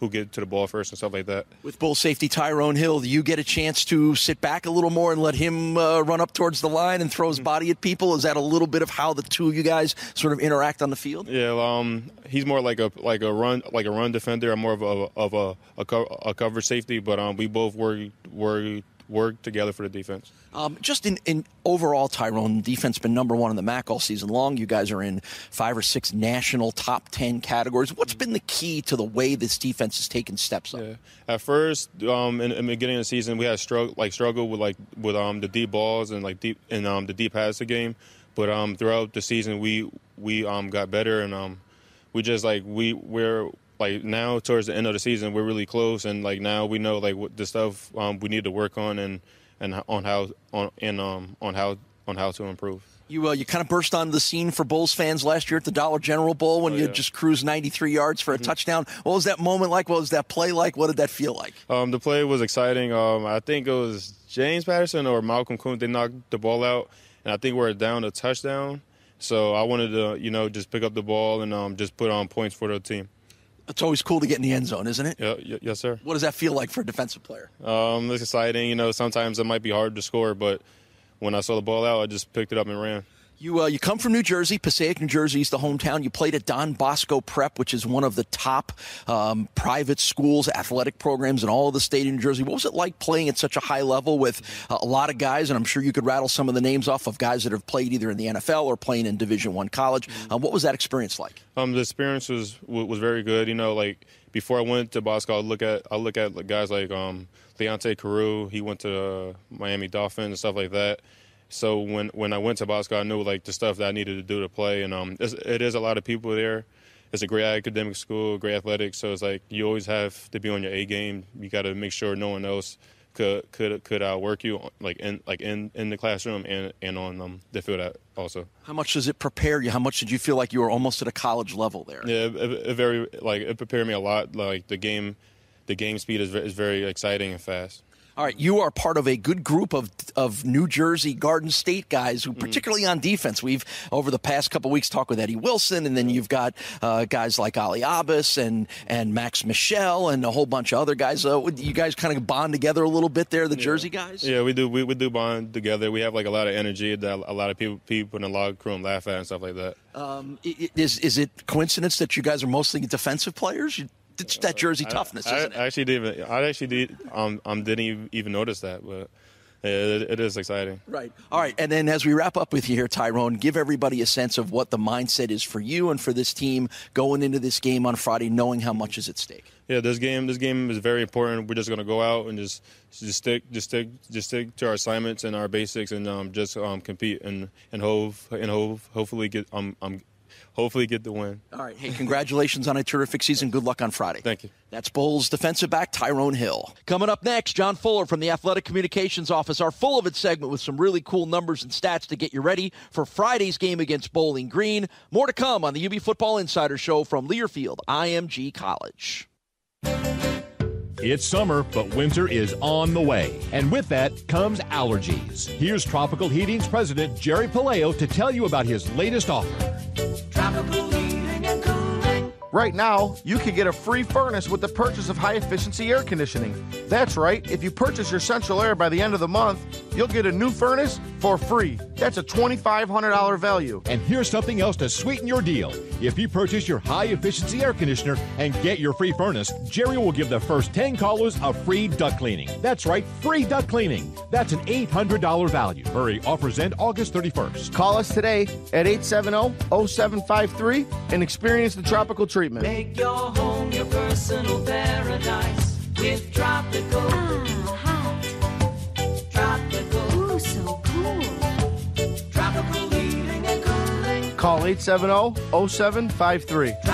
who get to the ball first and stuff like that. With bull safety Tyrone Hill, do you get a chance to sit back a little more and let him uh, run up towards the line and throw his mm-hmm. body at people? Is that a little bit of how the two of you guys sort of interact on the field? Yeah, um, he's more like a like a run like a run defender. I'm more of a of a a, co- a cover safety, but um, we both work work work together for the defense. Um, just in, in overall, Tyrone, defense been number one in the MAC all season long. You guys are in five or six national top 10 categories. What's been the key to the way this defense has taken steps up? Yeah. At first, um, in, in, the beginning of the season, we had struggle, like struggle with like with um, the deep balls and like deep and um, the deep passing game. But um, throughout the season, we we um, got better and um, we just like we we're like now towards the end of the season, we're really close, and like now we know like what the stuff um, we need to work on and and on how on and um on how on how to improve. You uh, you kind of burst onto the scene for Bulls fans last year at the Dollar General Bowl when oh, you just cruised 93 yards for a mm-hmm. touchdown. What was that moment like? What was that play like? What did that feel like? Um, the play was exciting. Um, I think it was James Patterson or Malcolm Koonce. They knocked the ball out, and I think we are down a touchdown. So I wanted to, you know, just pick up the ball and um, just put on points for the team. It's always cool to get in the end zone, isn't it? Yeah, yes, sir. What does that feel like for a defensive player? Um, it's exciting. You know, sometimes it might be hard to score, but when I saw the ball out, I just picked it up and ran. You uh, you come from New Jersey, Passaic, New Jersey is the hometown. You played at Don Bosco Prep, which is one of the top um, private schools, athletic programs in all of the state of New Jersey. What was it like playing at such a high level with uh, a lot of guys? And I'm sure you could rattle some of the names off of guys that have played either in the NFL or playing in Division One college. Uh, what was that experience like? Um, the experience was was very good. You know, like before I went to Bosco, I look at I look at guys like um, Leonte Carroo. He went to uh, Miami Dolphins and stuff like that. So when when I went to Bosco, I knew like the stuff that I needed to do to play, and um, it is a lot of people there. It's a great academic school, great athletics. So it's like you always have to be on your A game. You got to make sure no one else could could could outwork you like in like in, in the classroom and and on um, the field also. How much does it prepare you? How much did you feel like you were almost at a college level there? Yeah, it, it very like it prepared me a lot. Like the game, the game speed is is very exciting and fast. All right, you are part of a good group of of New Jersey Garden State guys who, mm-hmm. particularly on defense, we've over the past couple weeks talked with Eddie Wilson, and then you've got uh, guys like Ali Abbas and and Max Michelle and a whole bunch of other guys. Uh, you guys kind of bond together a little bit there, the yeah. Jersey guys. Yeah, we do. We, we do bond together. We have like a lot of energy that a lot of people people in the locker room laugh at and stuff like that. Um, is is it coincidence that you guys are mostly defensive players? You, it's that Jersey toughness, I, isn't I, it? I actually didn't. Even, I actually did. Um, um, didn't even notice that, but. It, it is exciting. Right. All right. And then as we wrap up with you here, Tyrone, give everybody a sense of what the mindset is for you and for this team going into this game on Friday, knowing how much is at stake. Yeah, this game this game is very important. We're just going to go out and just just stick just stick just stick to our assignments and our basics and um, just um, compete and and hope and hope hopefully get um, um hopefully get the win. All right. Hey, congratulations on a terrific season. Good luck on Friday. Thank you. That's Bulls defensive back Tyrone Hill. Coming up next, John Fuller from the Athletic Communications Office, our full of it segment with some really cool numbers and stats to get you ready for Friday's game against Bowling Green. More to come on the UB Football Insider Show from Learfield IMG College. It's summer, but winter is on the way. And with that comes allergies. Here's Tropical Heating's president, Jerry Paleo, to tell you about his latest offer. Tropical Heating and Cooling. Right now, you can get a free furnace with the purchase of high efficiency air conditioning. That's right, if you purchase your central air by the end of the month, you'll get a new furnace for free. That's a $2,500 value. And here's something else to sweeten your deal. If you purchase your high efficiency air conditioner and get your free furnace, Jerry will give the first 10 callers a free duct cleaning. That's right, free duct cleaning. That's an $800 value. Hurry, offers end August 31st. Call us today at 870 0753 and experience the tropical treatment. Make your home your personal paradise with tropical. Ah, Call 870 0753.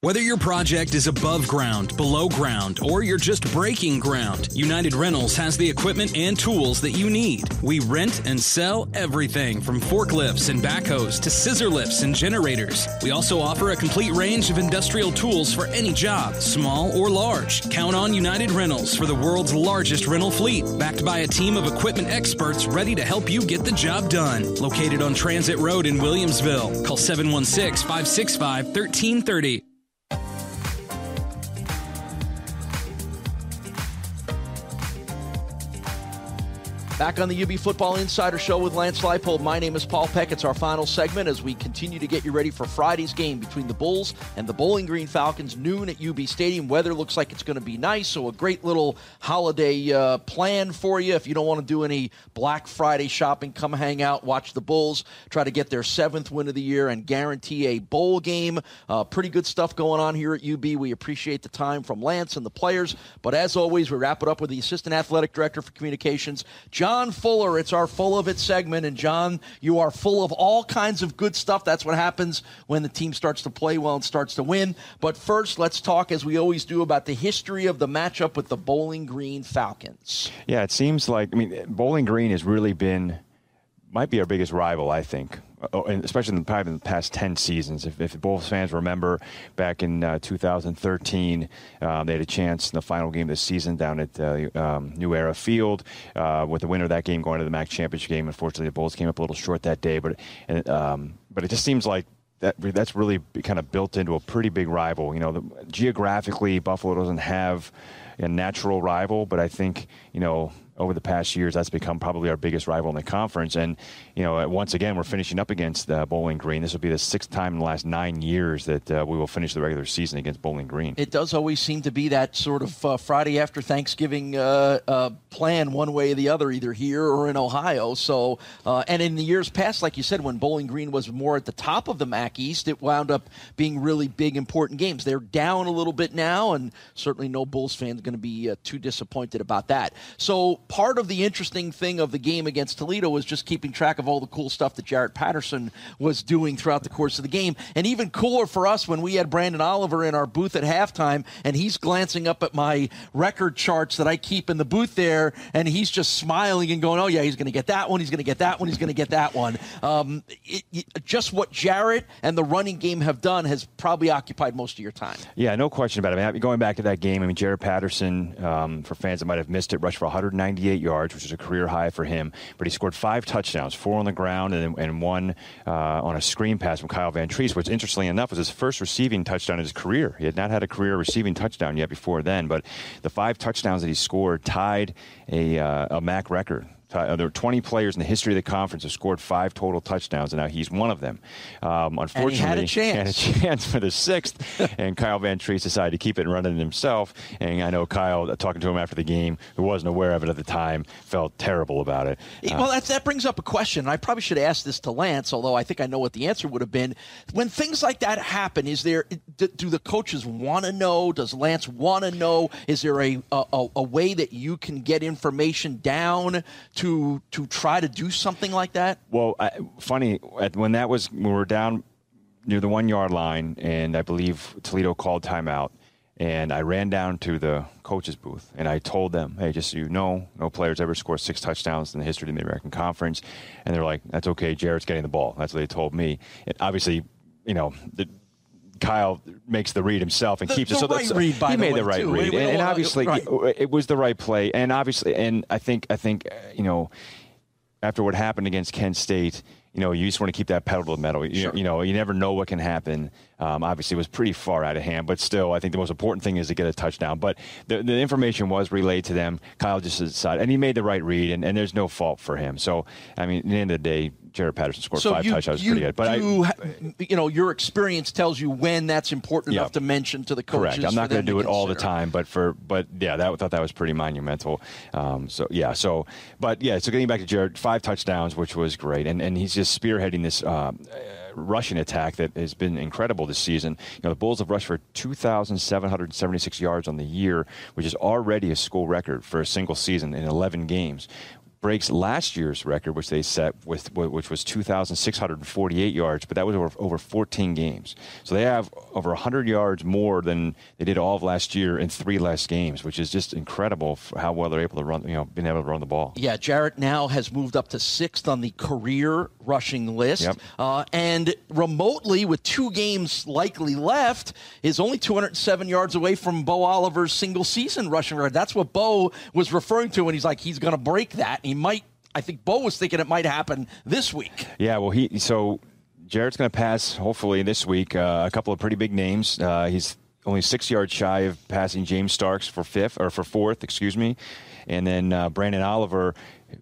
Whether your project is above ground, below ground, or you're just breaking ground, United Rentals has the equipment and tools that you need. We rent and sell everything from forklifts and backhoes to scissor lifts and generators. We also offer a complete range of industrial tools for any job, small or large. Count on United Rentals for the world's largest rental fleet, backed by a team of equipment experts ready to help you get the job done. Located on Transit Road in Williamsville. Call 716 565 1330. Back on the UB Football Insider Show with Lance Leipold. My name is Paul Peck. It's our final segment as we continue to get you ready for Friday's game between the Bulls and the Bowling Green Falcons, noon at UB Stadium. Weather looks like it's going to be nice, so a great little holiday uh, plan for you. If you don't want to do any Black Friday shopping, come hang out, watch the Bulls, try to get their seventh win of the year, and guarantee a bowl game. Uh, pretty good stuff going on here at UB. We appreciate the time from Lance and the players. But as always, we wrap it up with the Assistant Athletic Director for Communications, John. John Fuller. It's our full of it segment. And John, you are full of all kinds of good stuff. That's what happens when the team starts to play well and starts to win. But first, let's talk, as we always do, about the history of the matchup with the Bowling Green Falcons. Yeah, it seems like, I mean, Bowling Green has really been, might be our biggest rival, I think. Oh, especially in the, probably in the past 10 seasons. If, if Bulls fans remember back in uh, 2013, um, they had a chance in the final game of the season down at uh, um, New Era Field uh, with the winner of that game going to the MAC championship game. Unfortunately, the Bulls came up a little short that day, but, and, um, but it just seems like that that's really kind of built into a pretty big rival. You know, the, geographically, Buffalo doesn't have a natural rival, but I think, you know, over the past years, that's become probably our biggest rival in the conference. And you know, once again, we're finishing up against uh, Bowling Green. This will be the sixth time in the last nine years that uh, we will finish the regular season against Bowling Green. It does always seem to be that sort of uh, Friday after Thanksgiving uh, uh, plan, one way or the other, either here or in Ohio. So, uh, and in the years past, like you said, when Bowling Green was more at the top of the MAC East, it wound up being really big, important games. They're down a little bit now, and certainly no Bulls fans going to be too disappointed about that. So, part of the interesting thing of the game against Toledo was just keeping track of all the cool stuff that Jarrett Patterson was doing throughout the course of the game. And even cooler for us when we had Branden Oliver in our booth at halftime, and he's glancing up at my record charts that I keep in the booth there, and he's just smiling and going, "Oh yeah, he's going to get that one. He's going to get that one. He's going to get that one." Um, it, it, just what Jarrett and the running game have done has probably occupied most of your time. Yeah, no question about it. I mean, going back to that game, I mean, Jarrett Patterson, um, for fans that might have missed it, rushed for 190. 98 yards, which is a career high for him. But he scored five touchdowns, four on the ground and, and one uh, on a screen pass from Kyle Vantrease, which, interestingly enough, was his first receiving touchdown in his career. He had not had a career receiving touchdown yet before then, but the five touchdowns that he scored tied a, uh, a MAC record uh, there are 20 players in the history of the conference who scored five total touchdowns, and now he's one of them. Um, unfortunately, <laughs> he had a chance. Had a chance for the sixth, <laughs> and Kyle Vantrease decided to keep it and running himself. And I know Kyle, uh, talking to him after the game, who wasn't aware of it at the time, felt terrible about it. Uh, well, that, that brings up a question. I probably should ask this to Lance, although I think I know what the answer would have been. When things like that happen, is there do the coaches want to know? Does Lance want to know? Is there a, a, a way that you can get information down? To to try to do something like that? Well, I, funny when that was when we were down near the one yard line, and I believe Toledo called timeout. And I ran down to the coaches booth and I told them, hey, just so you know, no players ever scored six touchdowns in the history of the American Conference. And they're like, that's okay. Jarrett's getting the ball. That's what they told me. And obviously, you know, the, Kyle makes the read himself and the, keeps the it. So right read, by he made the, the right too. read, and, and, obviously right. it was the right play. And obviously, and I think I think uh, you know, after what happened against Kent State, you know, you just want to keep that pedal to the metal. You, sure. you know, you never know what can happen. Um, obviously, it was pretty far out of hand, but still, I think the most important thing is to get a touchdown. But the, the information was relayed to them. Kyle just decided, and he made the right read, and, and there's no fault for him. So, I mean, at the end of the day, Jaret Patterson scored so five you, touchdowns. You pretty good. But do, I, you know, your experience tells you when that's important Yeah. enough to mention to the coaches. Correct. I'm not going to do it all the time, but for but yeah, that I thought that was pretty monumental. Um, so yeah, so but yeah, so getting back to Jared, five touchdowns, which was great, and and he's just spearheading this. Um, uh, rushing attack that has been incredible this season. You know, the Bulls have rushed for 2,776 yards on the year, which is already a school record for a single season in 11 games. Breaks last year's record, which they set with, which was 2,648 yards, but that was over, over 14 games. So they have over 100 yards more than they did all of last year in three less games, which is just incredible for how well they're able to run. You know, being able to run the ball. Yeah, Jarrett now has moved up to sixth on the career rushing list. Yep. Uh, and remotely, with two games likely left, is only 207 yards away from Bo Oliver's single season rushing record. That's what Bo was referring to when he's like, he's going to break that. He might, I think Bo was thinking it might happen this week. Yeah, well, he so Jarrett's going to pass hopefully this week uh, a couple of pretty big names. Uh, he's only six yards shy of passing James Starks for fifth or for fourth, excuse me, and then uh, Branden Oliver.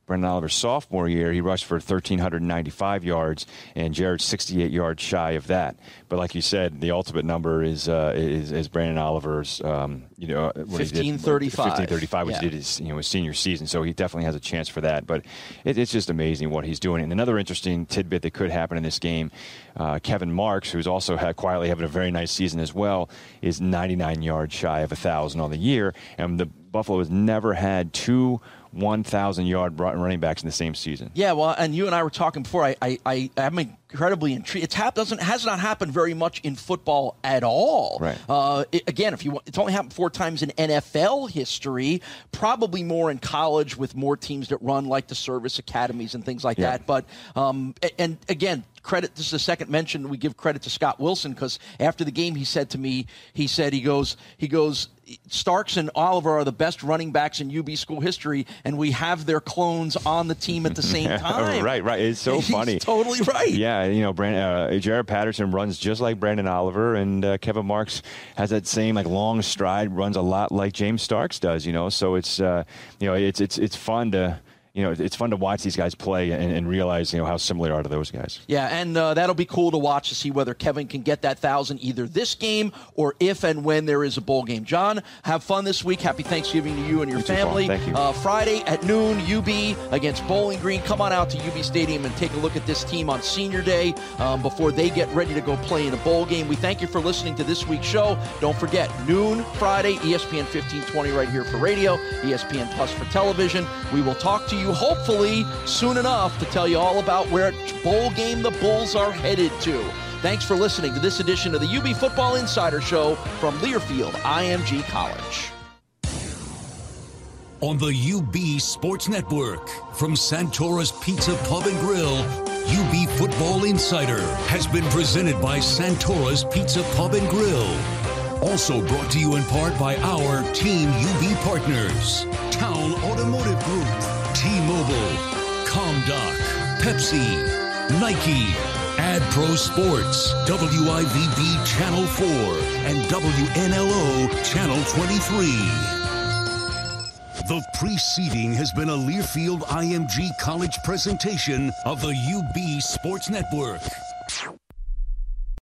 Branden Oliver's sophomore year, he rushed for 1,395 yards, and Jarrett's 68 yards shy of that. But like you said, the ultimate number is uh, is, is Branden Oliver's, um, you know, what 1535. 1535, which Yeah. did his you know his senior season. So he definitely has a chance for that. But it, it's just amazing what he's doing. And another interesting tidbit that could happen in this game, uh, Kevin Marks, who's also had quietly having a very nice season as well, is 99 yards shy of a thousand on the year, and the Buffalo has never had two 1,000 yard running backs in the same season. Yeah, well, and you and I were talking before. I, I, I am incredibly intrigued. It's hap- doesn't has not happened very much in football at all. Right. Uh, it- again, if you want, it's only happened four times in NFL history. Probably more in college with more teams that run like the service academies and things like Yeah. that. But um, and again. Credit. This is the second mention we give credit to Scott Wilson because after the game he said to me, he said he goes, he goes, Starks and Oliver are the best running backs in UB school history, and we have their clones on the team at the same <laughs> time. right, right. It's so He's funny. totally right. Yeah, you know, Brand, uh, Jared Patterson runs just like Branden Oliver, and uh, Kevin Marks has that same like long stride, runs a lot like James Starks does. You know, so it's uh, you know it's it's it's fun to. You know, it's fun to watch these guys play and, and realize you know how similar they are to those guys. Yeah, and uh, that'll be cool to watch to see whether Kevin can get that thousand either this game or if and when there is a bowl game. John, have fun this week. Happy Thanksgiving to you and your You family. Thank you. Uh, Friday at noon, UB against Bowling Green. Come on out to UB Stadium and take a look at this team on Senior Day um, before they get ready to go play in a bowl game. We thank you for listening to this week's show. Don't forget, noon Friday, ESPN 1520 right here for radio, ESPN Plus for television. We will talk to you hopefully soon enough to tell you all about where bowl game the Bulls are headed to. Thanks for listening to this edition of the UB Football Insider Show from Learfield IMG College. On the UB Sports Network, from Santora's Pizza Pub and Grill, UB Football Insider has been presented by Santora's Pizza Pub and Grill. Also brought to you in part by our Team UB partners Town Automotive Group, T Mobile, ComDoc, Pepsi, Nike, AdPro Sports, WIVB Channel 4, and WNLO Channel 23. The preceding has been a Learfield IMG College presentation of the UB Sports Network.